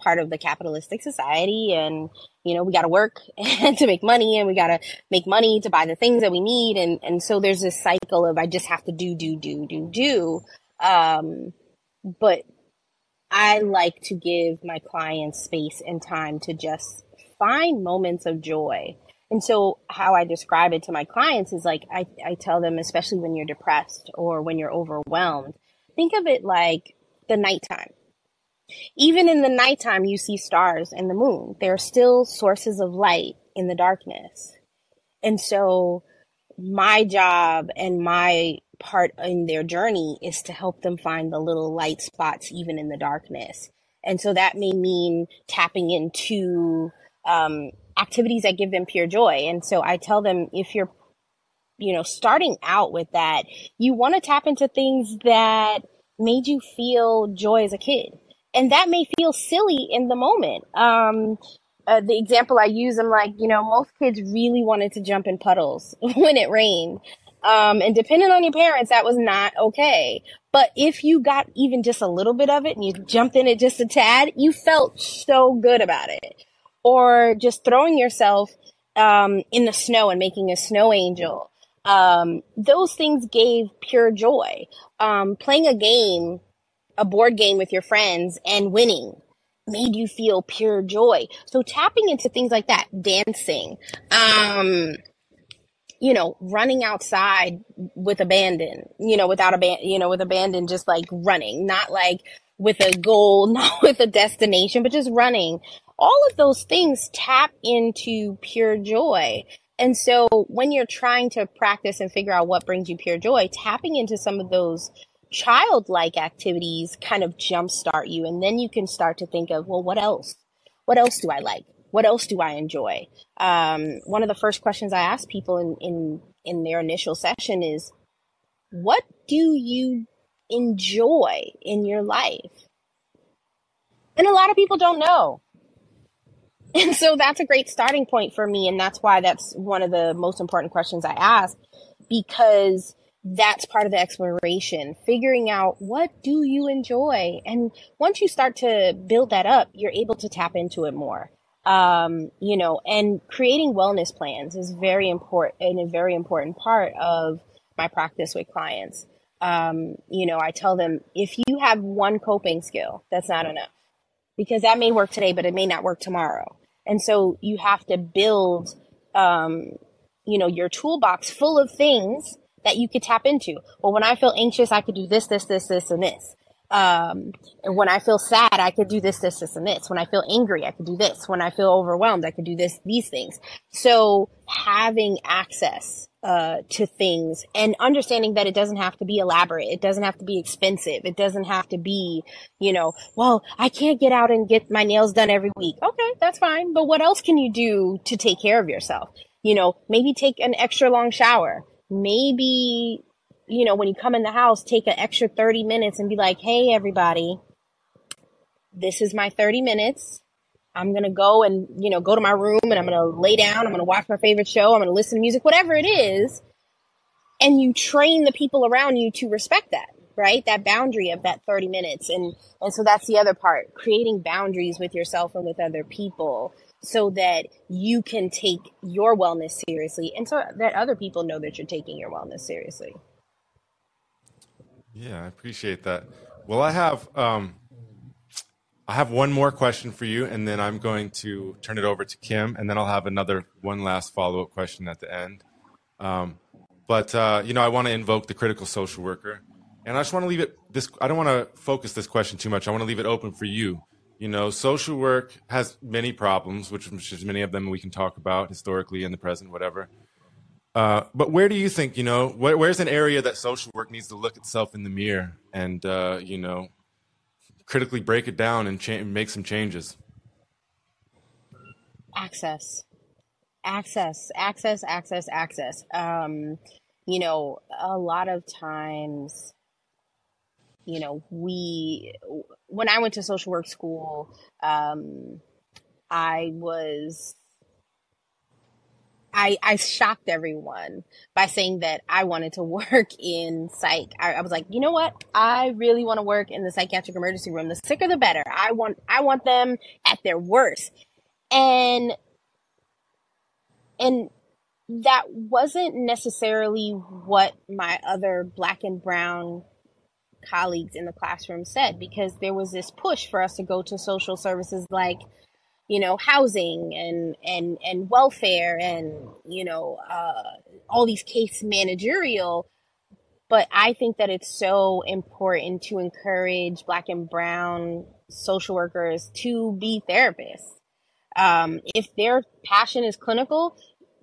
part of the capitalistic society and you know we got to work to make money and we got to make money to buy the things that we need. And and so there's this cycle of i just have to do do do do do. Um but i like to give my clients space and time to just find moments of joy. And so how I describe it to my clients is like I, I tell them, especially when you're depressed or when you're overwhelmed, think of it like the nighttime. Even in the nighttime, you see stars and the moon. There are still sources of light in the darkness. And so my job and my part in their journey is to help them find the little light spots even in the darkness. And so that may mean tapping into um, activities that give them pure joy. And so I tell them if you're, you know, starting out with that, you want to tap into things that made you feel joy as a kid. And that may feel silly in the moment. Um, uh, the example I use, I'm like, you know, most kids really wanted to jump in puddles when it rained. Um, and depending on your parents, that was not okay. But if you got even just a little bit of it and you jumped in it just a tad, you felt so good about it or just throwing yourself um, in the snow and making a snow angel. Um, those things gave pure joy. Um, playing a game, a board game with your friends and winning made you feel pure joy. So tapping into things like that, dancing, um, you know, running outside with abandon, you know, without abandon, you know, with abandon, just like running, not like with a goal, not with a destination, but just running all of those things tap into pure joy. And so when you're trying to practice and figure out what brings you pure joy, tapping into some of those childlike activities kind of jumpstart you. And then you can start to think of, well, what else? What else do I like? What else do I enjoy? Um, one of the first questions I ask people in, in, in their initial session is, what do you enjoy in your life? And a lot of people don't know. And so that's a great starting point for me. And that's why that's one of the most important questions I ask because that's part of the exploration, figuring out what do you enjoy. And once you start to build that up, you're able to tap into it more. Um, you know, and creating wellness plans is very important and a very important part of my practice with clients. Um, you know, I tell them if you have one coping skill, that's not enough because that may work today, but it may not work tomorrow. And so you have to build, um, you know, your toolbox full of things that you could tap into. Well, when I feel anxious, I could do this, this, this, this, and this. Um, and when I feel sad, I could do this, this, this, and this. When I feel angry, I could do this. When I feel overwhelmed, I could do this, these things. So having access uh, to things and understanding that it doesn't have to be elaborate. It doesn't have to be expensive. It doesn't have to be, you know, well, I can't get out and get my nails done every week. Okay, that's fine. But what else can you do to take care of yourself? You know, maybe take an extra long shower. Maybe, you know, when you come in the house, take an extra 30 minutes and be like, Hey, everybody, this is my 30 minutes. I'm going to go and, you know, go to my room and I'm going to lay down. I'm going to watch my favorite show. I'm going to listen to music, whatever it is. And you train the people around you to respect that, right? That boundary of that 30 minutes. And, and so that's the other part, creating boundaries with yourself and with other people so that you can take your wellness seriously and so that other people know that you're taking your wellness seriously. Yeah, I appreciate that. Well, I have um, I have one more question for you, and then I'm going to turn it over to Kim, and then I'll have another one last follow up question at the end. Um, but uh, you know, I want to invoke the critical social worker, and I just want to leave it this. I don't want to focus this question too much. I want to leave it open for you. You know, social work has many problems, which, which many of them we can talk about historically in the present, whatever. Uh, but where do you think, you know, where, where's an area that social work needs to look itself in the mirror and, uh, you know, critically break it down and cha- make some changes? Access, access, access, access, access. Um, you know, a lot of times, you know, we, when I went to social work school, um, I was I, I shocked everyone by saying that I wanted to work in psych. I, I was like, you know what? I really want to work in the psychiatric emergency room. The sicker, the better. I want, I want them at their worst. And, and that wasn't necessarily what my other black and brown colleagues in the classroom said because there was this push for us to go to social services like you know, housing and and and welfare and you know uh, all these case managerial. But I think that it's so important to encourage Black and Brown social workers to be therapists. Um, if their passion is clinical,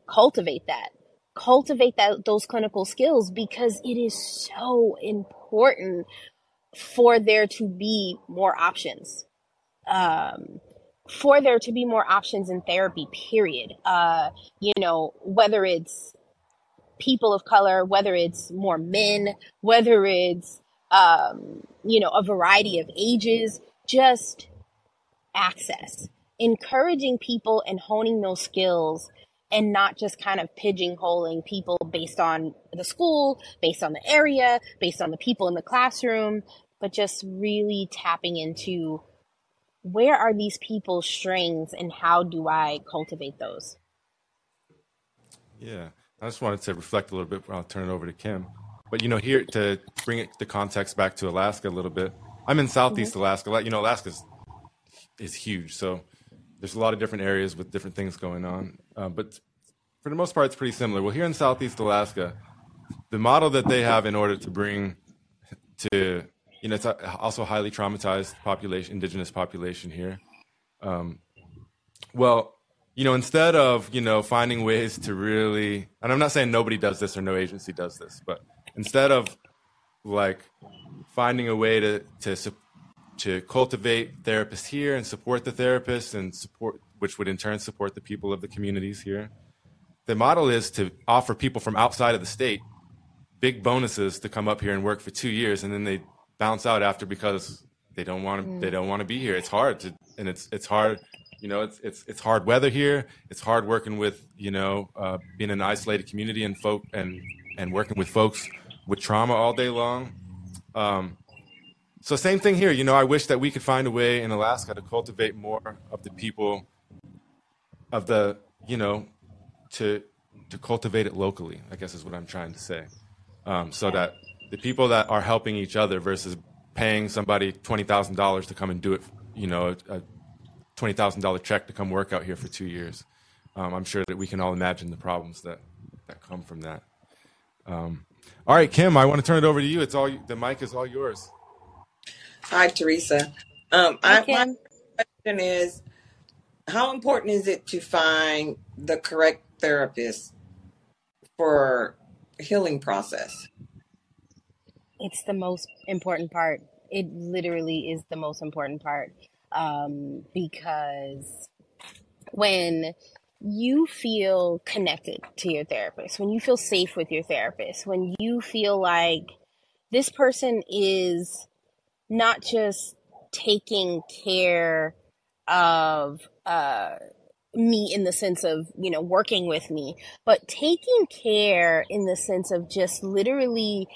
cultivate that. Cultivate that those clinical skills because it is so important for there to be more options. Um, for there to be more options in therapy, period. Uh, you know, whether it's people of color, whether it's more men, whether it's, um, you know, a variety of ages, just access, encouraging people and honing those skills and not just kind of pigeonholing people based on the school, based on the area, based on the people in the classroom, but just really tapping into where are these people's strengths and how do I cultivate those? Yeah, I just wanted to reflect a little bit. I'll turn it over to Kim. But you know, here to bring it, the context back to Alaska a little bit. I'm in Southeast mm-hmm. Alaska. You know, Alaska is huge, so there's a lot of different areas with different things going on. Uh, but for the most part, it's pretty similar. Well, here in Southeast Alaska, the model that they have in order to bring to you know, it's also highly traumatized population, indigenous population here. Um, well, you know, instead of you know finding ways to really, and I'm not saying nobody does this or no agency does this, but instead of like finding a way to to to cultivate therapists here and support the therapists and support, which would in turn support the people of the communities here. The model is to offer people from outside of the state big bonuses to come up here and work for two years, and then they bounce out after because they don't want to mm. they don't want to be here. It's hard to and it's it's hard. You know, it's it's it's hard weather here. It's hard working with you know uh, being in an isolated community and folk and and working with folks with trauma all day long. Um, so same thing here. You know, I wish that we could find a way in Alaska to cultivate more of the people of the you know to to cultivate it locally. I guess is what I'm trying to say. Um, so that the people that are helping each other versus paying somebody twenty thousand dollars to come and do it. You know, a twenty thousand dollar check to come work out here for two years. Um, I'm sure that we can all imagine the problems that that come from that. Um, all right, Kim, I want to turn it over to you. It's all the mic is all yours. Hi, Theresa. Um, Hi, I, my question is, how important is it to find the correct therapist for healing process? It's the most important part. It literally is the most important part um, because when you feel connected to your therapist, when you feel safe with your therapist, when you feel like this person is not just taking care of uh, me in the sense of you know working with me but taking care in the sense of just literally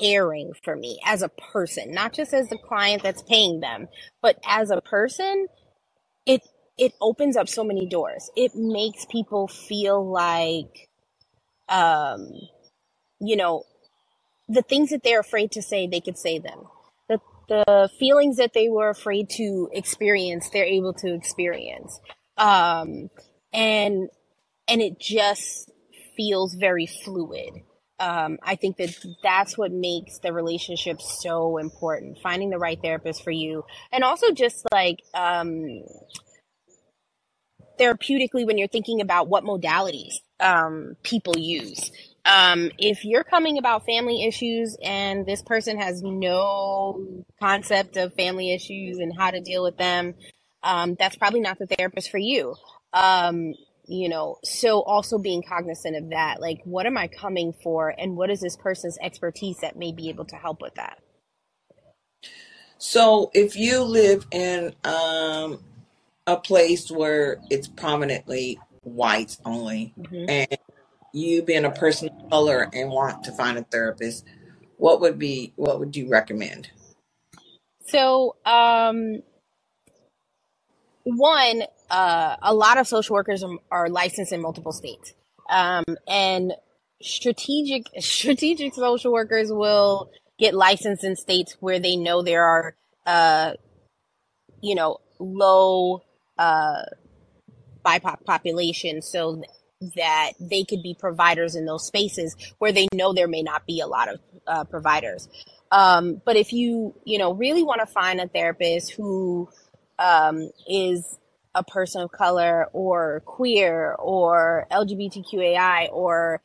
caring for me as a person not just as the client that's paying them but as a person it it opens up so many doors. It makes people feel like um you know the things that they're afraid to say they could say them. The the feelings that they were afraid to experience they're able to experience. Um, and and it just feels very fluid. Um, I think that that's what makes the relationship so important. Finding the right therapist for you, and also just like um, therapeutically, when you're thinking about what modalities um, people use. Um, if you're coming about family issues and this person has no concept of family issues and how to deal with them, um, that's probably not the therapist for you. You know, so also being cognizant of that, like, what am I coming for, and what is this person's expertise that may be able to help with that? So, if you live in um, a place where it's prominently whites only, hmm and you being a person of color and want to find a therapist, what would be what would you recommend? So, um, one, uh, a lot of social workers are, are licensed in multiple states, um, and strategic strategic social workers will get licensed in states where they know there are, uh, you know, low uh, BIPOC population, so that they could be providers in those spaces where they know there may not be a lot of uh, providers. Um, but if you, you know, really want to find a therapist who um, is a person of color or queer or LGBTQAI or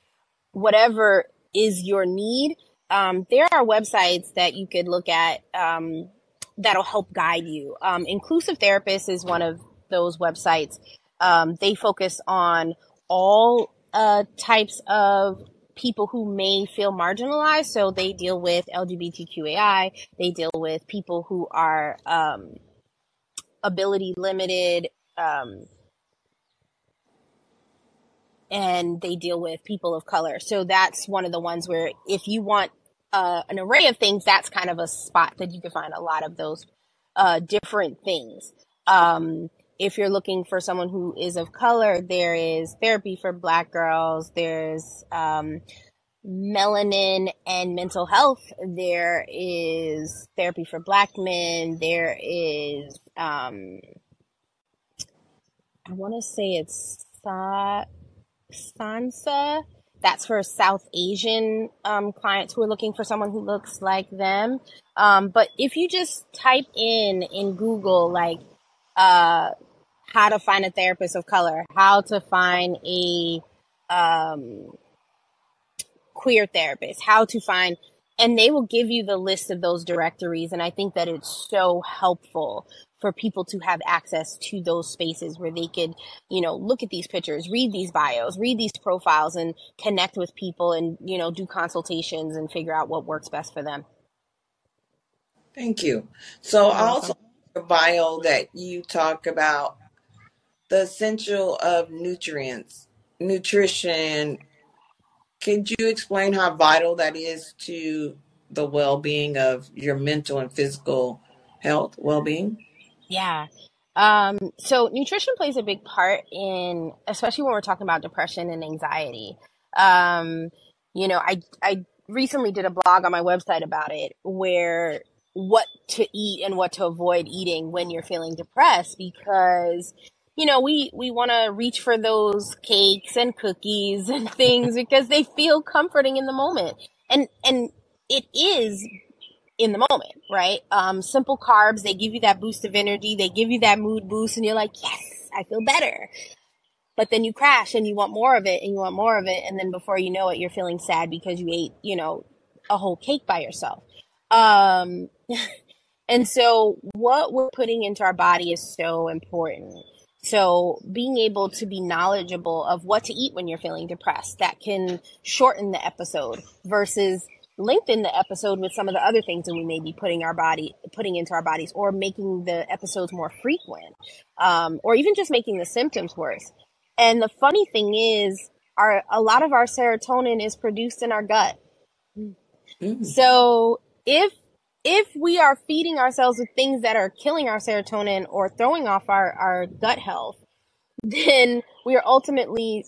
whatever is your need, um, there are websites that you could look at um, that'll help guide you. Um, Inclusive Therapist is one of those websites. Um, they focus on all uh, types of people who may feel marginalized. So they deal with LGBTQAI, they deal with people who are um, ability limited, um, and they deal with people of color. So that's one of the ones where if you want uh, an array of things, that's kind of a spot that you can find a lot of those uh, different things. Um, if you're looking for someone who is of color, there is therapy for black girls. There's um, melanin and mental health. There is therapy for black men. There is, um, I want to say it's Sa- Sansa. That's for South Asian um, clients who are looking for someone who looks like them. Um, but if you just type in in Google, like, uh, how to find a therapist of color, how to find a um, queer therapist, how to find, and they will give you the list of those directories. And I think that it's so helpful for people to have access to those spaces where they could, you know, look at these pictures, read these bios, read these profiles and connect with people and, you know, do consultations and figure out what works best for them. Thank you. So, You're also welcome. in your bio that you talk about the essential of nutrients, nutrition. Could you explain how vital that is to the well-being of your mental and physical health, well-being? Yeah. Um, so nutrition plays a big part in, especially when we're talking about depression and anxiety. Um, you know, I, I recently did a blog on my website about it where what to eat and what to avoid eating when you're feeling depressed because you know we we want to reach for those cakes and cookies and things because they feel comforting in the moment and and it is in the moment, right? Um, simple carbs, they give you that boost of energy, they give you that mood boost, and you're like, yes, I feel better. But then you crash and you want more of it and you want more of it, and then before you know it, you're feeling sad because you ate, you know, a whole cake by yourself. Um, and so what we're putting into our body is so important. So being able to be knowledgeable of what to eat when you're feeling depressed, that can shorten the episode versus lengthen the episode with some of the other things that we may be putting our body putting into our bodies or making the episodes more frequent um, or even just making the symptoms worse. And the funny thing is our a lot of our serotonin is produced in our gut. Mm. so if if we are feeding ourselves with things that are killing our serotonin or throwing off our, our gut health then we are ultimately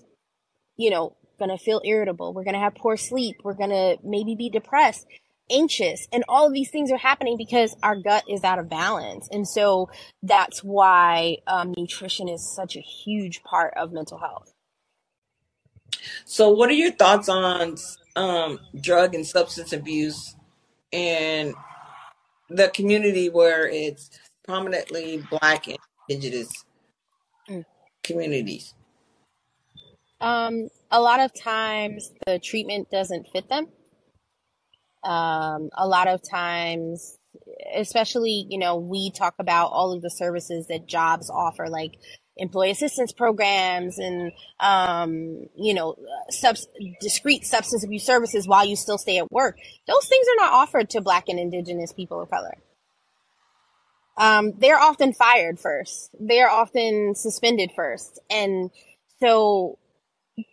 you know going to feel irritable. We're going to have poor sleep. We're going to maybe be depressed, anxious. And all of these things are happening because our gut is out of balance. And so that's why um, nutrition is such a huge part of mental health. So, what are your thoughts on um, drug and substance abuse in the community where it's prominently Black and Indigenous Mm. communities? Um, a lot of times the treatment doesn't fit them. Um, a lot of times, especially, you know, we talk about all of the services that jobs offer, like employee assistance programs and, um, you know, subs- discrete substance abuse services while you still stay at work. Those things are not offered to Black and Indigenous people of color. Um, they're often fired first. They're often suspended first. And so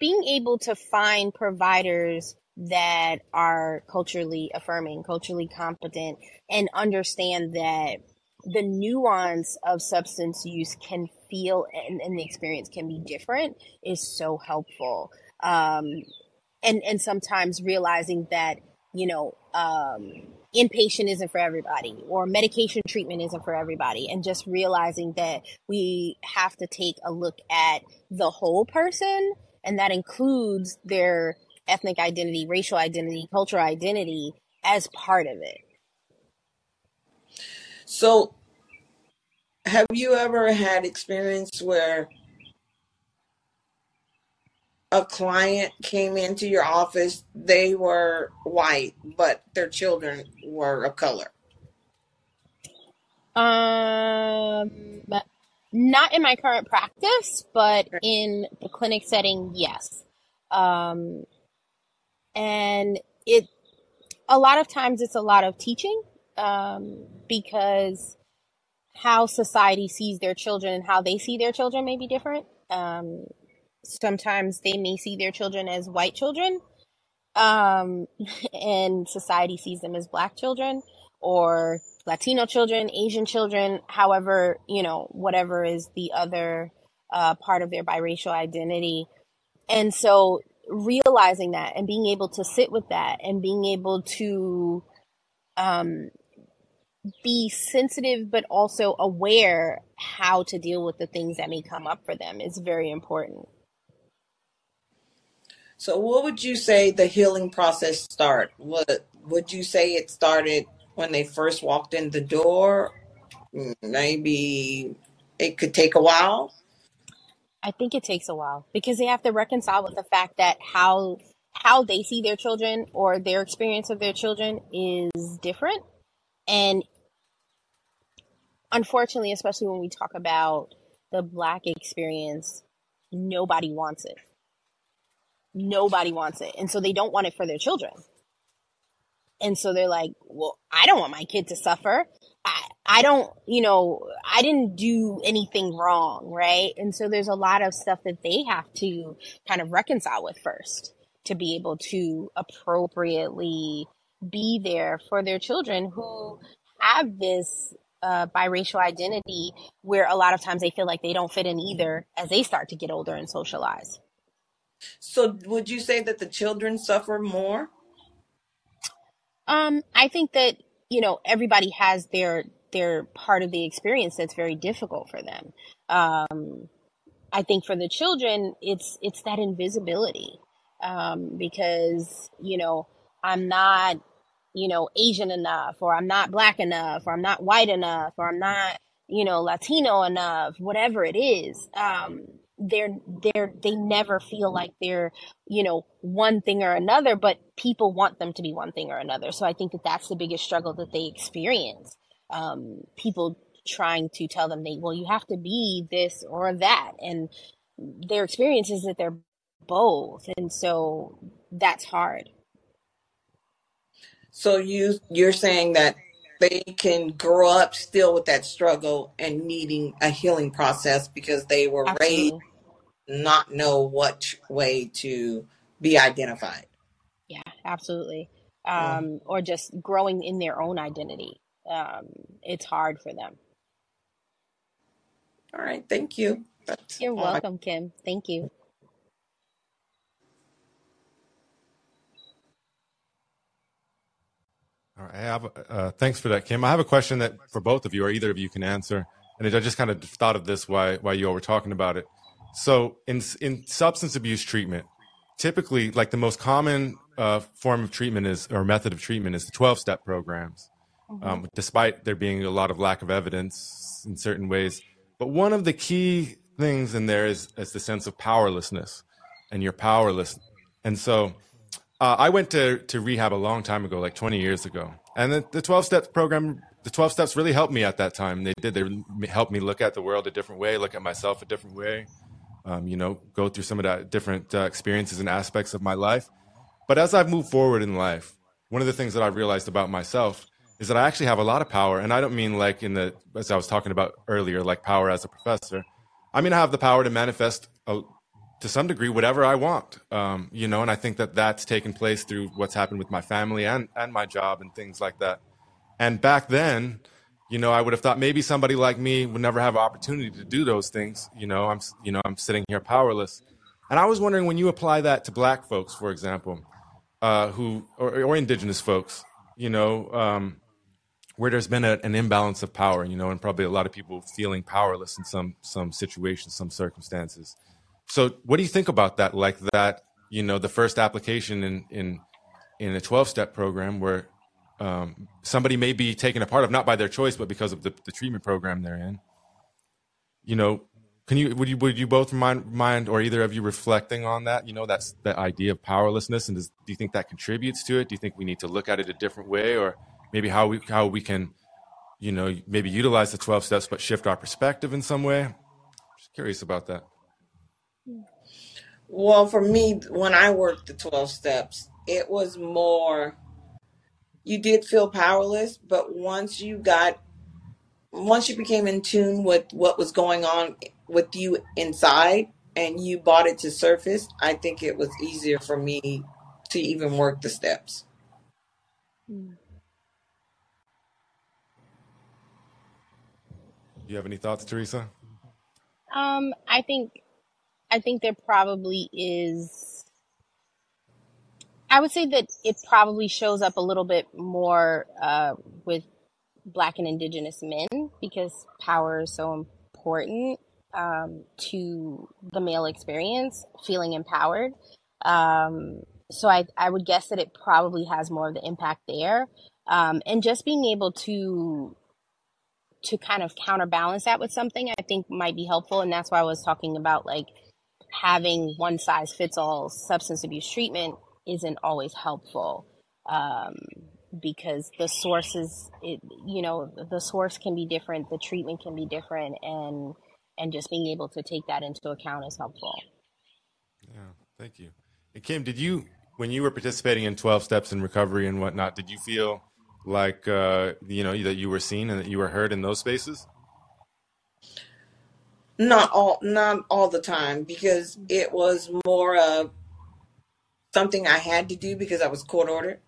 being able to find providers that are culturally affirming, culturally competent, and understand that the nuance of substance use can feel and, and the experience can be different is so helpful. Um, and and sometimes realizing that you know um, inpatient isn't for everybody or medication treatment isn't for everybody and just realizing that we have to take a look at the whole person and that includes their ethnic identity, racial identity, cultural identity as part of it. So, have you ever had experience where a client came into your office, they were white, but their children were of color? Um, not in my current practice, but in the clinic setting, yes. Um, and it, a lot of times it's a lot of teaching, um, because how society sees their children and how they see their children may be different. Um, sometimes they may see their children as white children, um, and society sees them as black children or Latino children, Asian children, however, you know, whatever is the other uh, part of their biracial identity. And so realizing that and being able to sit with that and being able to um, be sensitive but also aware how to deal with the things that may come up for them is very important. So, what would you say the healing process start? What would you say it started when they first walked in the door? Maybe it could take a while. I think it takes a while because they have to reconcile with the fact that how how they see their children or their experience of their children is different and unfortunately especially when we talk about the black experience nobody wants it nobody wants it. And so they don't want it for their children. And so they're like well i don't want my kid to suffer. I i don't you know i didn't do anything wrong right? And so there's a lot of stuff that they have to kind of reconcile with first to be able to appropriately be there for their children who have this uh, biracial identity where a lot of times they feel like they don't fit in either as they start to get older and socialize So, would you say that the children suffer more? Um, I think that, you know, everybody has their their part of the experience that's very difficult for them. Um, I think for the children, it's it's that invisibility. Um, because, you know, I'm not, you know, Asian enough, or I'm not black enough, or I'm not white enough, or I'm not, you know, Latino enough, whatever it is. Um, they're they're they never feel like they're you know one thing or another but people want them to be one thing or another. So i think that that's the biggest struggle that they experience. Um, people trying to tell them they well you have to be this or that. And their experience is that they're both. And so that's hard. So you you're saying that they can grow up still with that struggle and needing a healing process because they were raised not know what way to be identified. Yeah, absolutely. Um, or just growing in their own identity. Um, it's hard for them. All right, thank you. That's You're all I welcome, Kim. Thank you. Right, I have, uh, thanks for that, Kim. I have a question that for both of you, or either of you can answer. And I just kind of thought of this while while you all were talking about it. So, in in substance abuse treatment, typically, like the most common uh, form of treatment is or method of treatment is the twelve step programs. Um, despite there being a lot of lack of evidence in certain ways, but one of the key things in there is is the sense of powerlessness, and you're powerless. And so, uh, I went to, to rehab a long time ago, like 20 years ago. And the, the 12 steps program, the 12 steps really helped me at that time. They did. They helped me look at the world a different way, look at myself a different way, um, you know, go through some of that different uh, experiences and aspects of my life. But as I've moved forward in life, one of the things that I've realized about myself is that I actually have a lot of power. And I don't mean like in the, as I was talking about earlier, like power as a professor. I mean, I have the power to manifest a, to some degree whatever I want, um, you know, and I think that that's taken place through what's happened with my family and and my job and things like that. And back then, you know, I would have thought maybe somebody like me would never have an opportunity to do those things. You know, I'm you know I'm sitting here powerless, and I was wondering when you apply that to Black folks, for example, uh, who or, or Indigenous folks, you know. Um, where there's been a, an imbalance of power, you know, and probably a lot of people feeling powerless in some some situations, some circumstances. So, what do you think about that? Like that, you know, the first application in in in a twelve step program where um, somebody may be taken a part of not by their choice, but because of the, the treatment program they're in. You know, can you would you would you both mind mind or either of you reflecting on that? You know, that's the idea of powerlessness, and does, do you think that contributes to it? Do you think we need to look at it a different way, or maybe how we how we can, you know, maybe utilize the twelve steps but shift our perspective in some way? Just curious about that. Well, for me, when I worked the 12 steps, it was more, you did feel powerless, but once you got, once you became in tune with what was going on with you inside and you brought it to surface, I think it was easier for me to even work the steps. Mm. Do you have any thoughts, Theresa? Um, I think I think there probably is. I would say that it probably shows up a little bit more uh, with Black and Indigenous men because power is so important um, to the male experience, feeling empowered. Um, so I, I would guess that it probably has more of the impact there, um, and just being able to to kind of counterbalance that with something I think might be helpful, and that's why I was talking about like having one size fits all substance abuse treatment isn't always helpful um, because the sources, it, you know, the source can be different, the treatment can be different, and and just being able to take that into account is helpful. Yeah, thank you. And Kim, did you, when you were participating in 12 steps in recovery and whatnot, did you feel like, uh, you know, that you were seen and that you were heard in those spaces? Not all, not all the time because it was more of something I had to do because I was court ordered.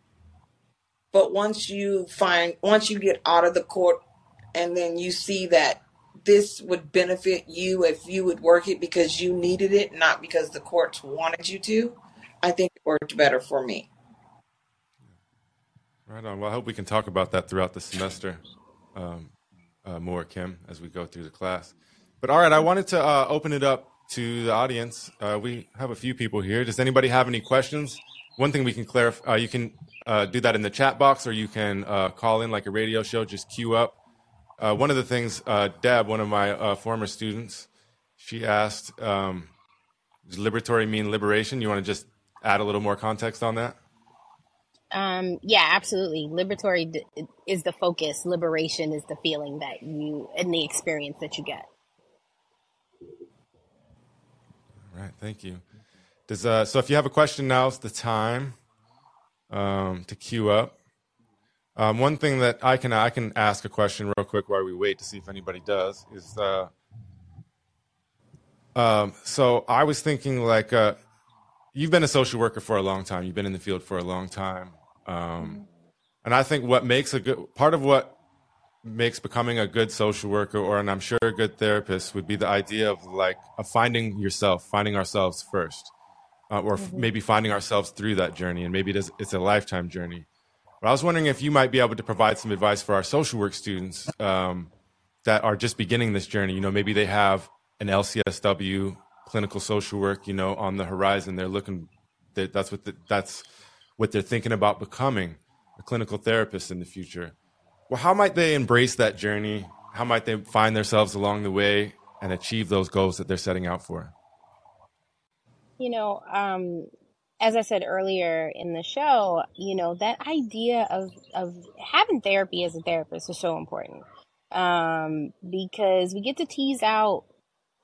But once you find, once you get out of the court and then you see that this would benefit you if you would work it because you needed it, not because the courts wanted you to, I think it worked better for me. Right on. Well, I hope we can talk about that throughout the semester um, uh, more, Kim, as we go through the class. But all right, I wanted to uh, open it up to the audience. Uh, we have a few people here. Does anybody have any questions? One thing we can clarify, uh, you can uh, do that in the chat box or you can uh, call in like a radio show, just queue up. Uh, one of the things, Deb, one of my former students, she asked, um, does liberatory mean liberation? You want to just add a little more context on that? Um, yeah, absolutely. Liberatory is the focus. Liberation is the feeling that you and the experience that you get. All right, thank you. Does uh, so if you have a question, now's the time um, to queue up. Um, one thing that I can I can ask a question real quick while we wait to see if anybody does is uh, um, so I was thinking like uh, you've been a social worker for a long time. You've been in the field for a long time, um, and I think what makes a good part of what makes becoming a good social worker or and I'm sure a good therapist would be the idea of like of finding yourself, finding ourselves first, uh, or f- maybe finding ourselves through that journey, and maybe it is, it's a lifetime journey. But I was wondering if you might be able to provide some advice for our social work students um, that are just beginning this journey. You know, maybe they have an LCSW clinical social work, you know, on the horizon. They're looking. That, that's what the, that's what they're thinking about becoming a clinical therapist in the future. Well, how might they embrace that journey? How might they find themselves along the way and achieve those goals that they're setting out for? You know, um, as I said earlier in the show, you know, that idea of, of having therapy as a therapist is so important. Um, because we get to tease out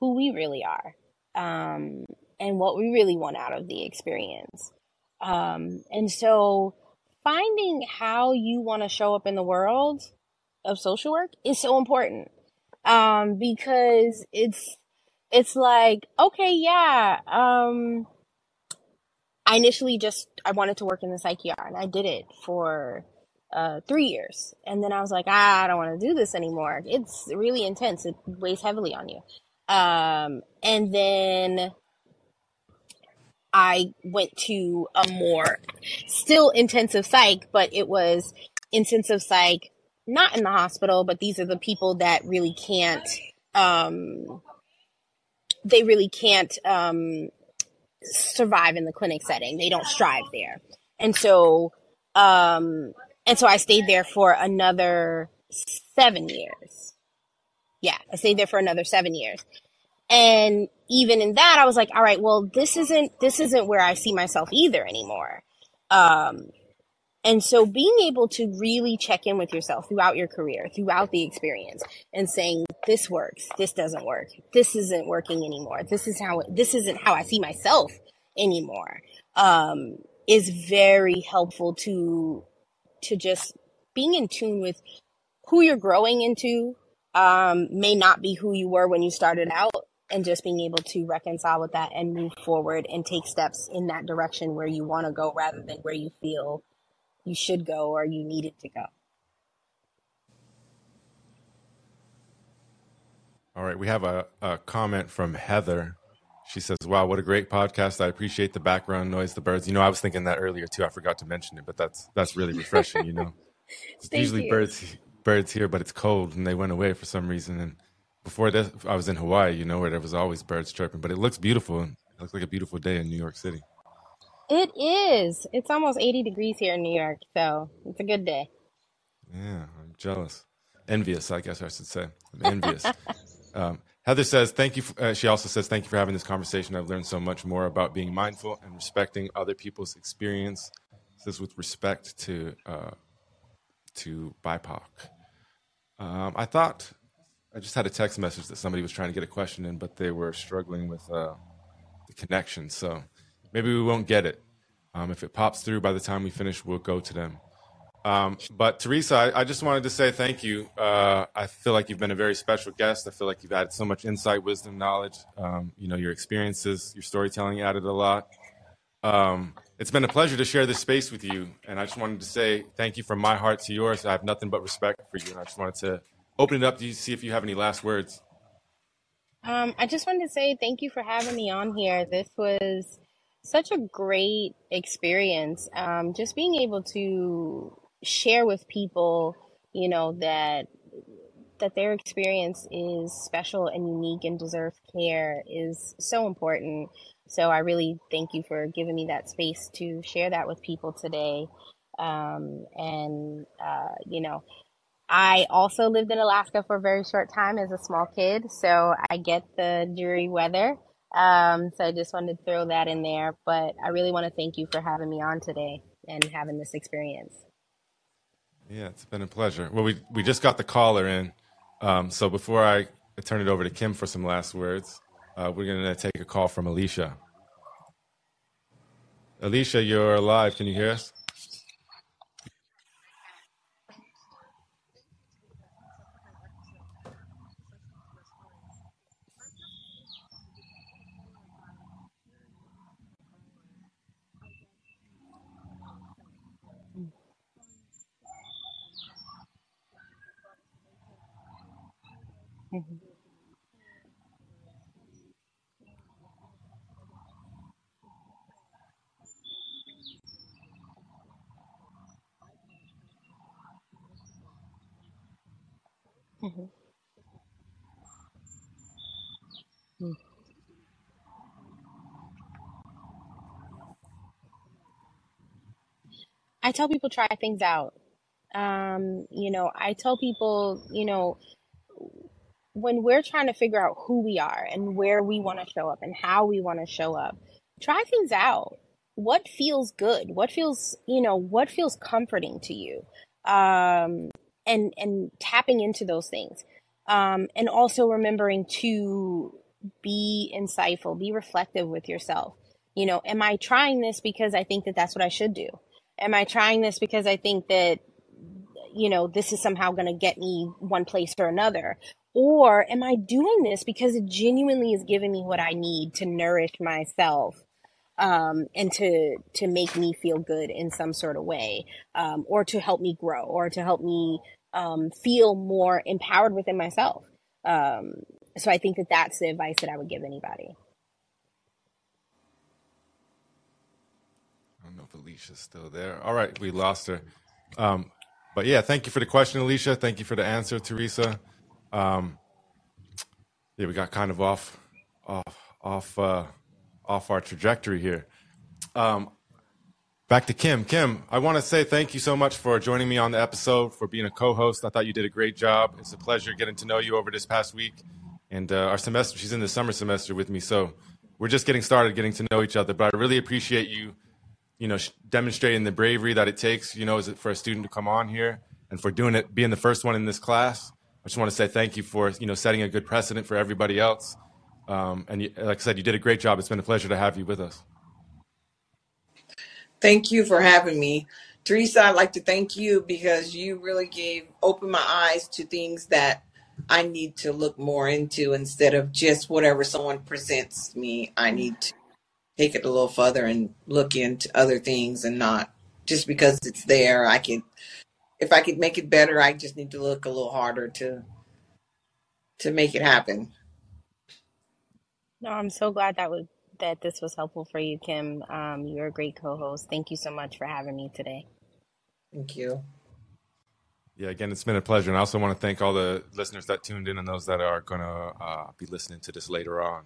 who we really are, um, and what we really want out of the experience. Um, and so finding how you want to show up in the world of social work is so important. Um, because it's, it's like, okay, yeah, um, I initially just I wanted to work in the psych ER and I did it for uh, three years, and then I was like, ah, I don't want to do this anymore. It's really intense. It weighs heavily on you. Um, and then I went to a more still intensive psych, but it was intensive psych, not in the hospital, but these are the people that really can't. Um, they really can't um, survive in the clinic setting. They don't strive there. And so, um, and so I stayed there for another seven years. Yeah, I stayed there for another seven years. And even in that, I was like, all right, well, this isn't, this isn't where I see myself either anymore. Um, and so being able to really check in with yourself throughout your career, throughout the experience and saying, this works, this doesn't work, this isn't working anymore, this is how, this isn't how I see myself anymore, um, is very helpful to, to just being in tune with who you're growing into, um, may not be who you were when you started out and just being able to reconcile with that and move forward and take steps in that direction where you want to go rather than where you feel you should go or you needed to go. All right, we have a, a comment from Heather. She says, "Wow, what a great podcast! I appreciate the background noise, the birds. You know, I was thinking that earlier too. I forgot to mention it, but that's that's really refreshing. You know, usually you. birds birds here, but it's cold and they went away for some reason. And before this, I was in Hawaii, you know, where there was always birds chirping. But it looks beautiful. It looks like a beautiful day in New York City. It is. It's almost 80 degrees here in New York, so it's a good day. Yeah, I'm jealous, envious. I guess I should say. I'm envious. um, Heather says, "Thank you." For, uh, she also says, "Thank you for having this conversation. I've learned so much more about being mindful and respecting other people's experience. This is with respect to uh, to BIPOC." Um, I thought I just had a text message that somebody was trying to get a question in, but they were struggling with uh, the connection. So maybe we won't get it. Um, if it pops through by the time we finish, we'll go to them. Um, but Theresa, I, I just wanted to say thank you. Uh, I feel like you've been a very special guest. I feel like you've added so much insight, wisdom, knowledge. Um, you know, your experiences, your storytelling added a lot. Um, it's been a pleasure to share this space with you. And I just wanted to say thank you from my heart to yours. I have nothing but respect for you. And I just wanted to open it up to see if you have any last words. Um, I just wanted to say thank you for having me on here. This was such a great experience. Um, just being able to share with people, you know, that that their experience is special and unique and deserves care is so important. So I really thank you for giving me that space to share that with people today. Um, and uh, you know, I also lived in Alaska for a very short time as a small kid, so I get the dreary weather. Um, so I just wanted to throw that in there. But I really want to thank you for having me on today and having this experience. Yeah, it's been a pleasure. Well, we we just got the caller in, um, so before I turn it over to Kim for some last words, uh, we're going to take a call from Alicia. Alicia, you're alive. Can you hear us? Mhm. Mhm. Mm. I tell people try things out. Um, you know, I tell people, you know, when we're trying to figure out who we are and where we want to show up and how we want to show up, try things out. What feels good? What feels, you know, what feels comforting to you? Um, and and tapping into those things. Um, and also remembering to be insightful, be reflective with yourself. You know, am I trying this because I think that that's what I should do? Am I trying this because I think that you know, this is somehow going to get me one place or another? Or am I doing this because it genuinely is giving me what I need to nourish myself um, and to to make me feel good in some sort of way, um, or to help me grow, or to help me um, feel more empowered within myself? Um, so I think that that's the advice that I would give anybody. I don't know if Alicia's still there. All right, we lost her. Um, but yeah, thank you for the question, Alicia. Thank you for the answer, Theresa. Um, yeah, we got kind of off, off, off, uh, off our trajectory here. Um, back to Kim. Kim, I want to say thank you so much for joining me on the episode, for being a co-host. I thought you did a great job. It's a pleasure getting to know you over this past week. And uh, our semester, she's in the summer semester with me, so we're just getting started, getting to know each other. But I really appreciate you you know, demonstrating the bravery that it takes, you know, is it for a student to come on here and for doing it, being the first one in this class. I just want to say thank you for, you know, setting a good precedent for everybody else. Um, and you, like I said, you did a great job. It's been a pleasure to have you with us. Thank you for having me. Theresa, I'd like to thank you because you really gave open my eyes to things that I need to look more into instead of just whatever someone presents me. I need to take it a little further and look into other things and not just because it's there. I can, if I could make it better, I just need to look a little harder to to make it happen. No, I'm so glad that was that this was helpful for you, Kim. Um, you're a great co-host. Thank you so much for having me today. Thank you. Yeah, again, it's been a pleasure. And I also want to thank all the listeners that tuned in and those that are going to uh, be listening to this later on.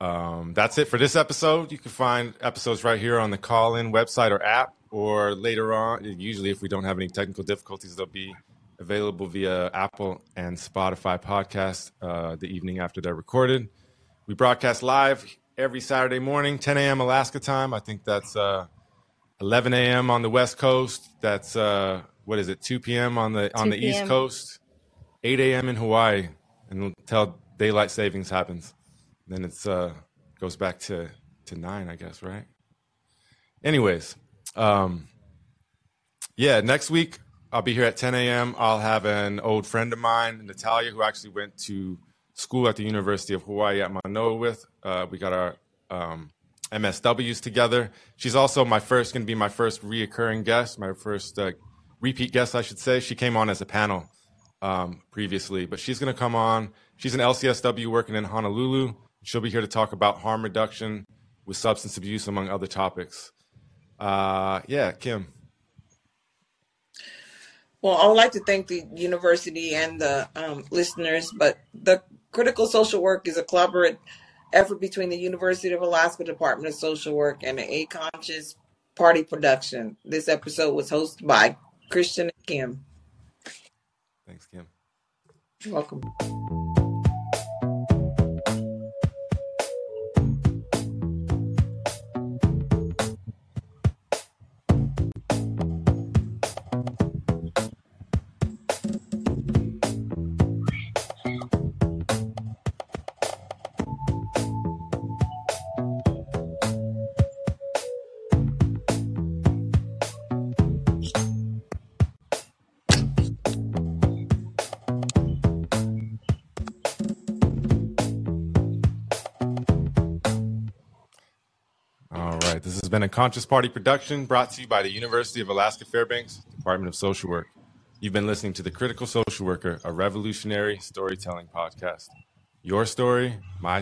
Um, that's it for this episode. You can find episodes right here on the call in website or app, or later on. Usually, if we don't have any technical difficulties, they'll be available via Apple and Spotify podcast uh, the evening after they're recorded. We broadcast live every Saturday morning, 10 a.m. Alaska time. I think that's uh, 11 a.m. on the West Coast. That's uh, what is it, 2 p.m. on the on 2 the East Coast, 8 a.m. in Hawaii, until daylight savings happens. Then it's uh, goes back to to nine, I guess, right? Anyways, um, yeah, next week I'll be here at 10 a.m. I'll have an old friend of mine, Natalia, who actually went to school at the University of Hawaii at Manoa with. Uh, we got our um, MSWs together. She's also my first, going to be my first reoccurring guest, my first uh, repeat guest, I should say. She came on as a panel um, previously, but she's going to come on. She's an LCSW working in Honolulu. She'll be here to talk about harm reduction with substance abuse, among other topics. Uh, yeah, Kim. Well, I would like to thank the university and the um, listeners, but the critical social work is a collaborative effort between the University of Alaska Department of Social Work and the A Conscious Party Production. This episode was hosted by Christian and Kim. Thanks, Kim. You're welcome. been a Conscious Party production brought to you by the University of Alaska Fairbanks Department of Social Work. You've been listening to The Critical Social Worker, a revolutionary storytelling podcast. Your story, my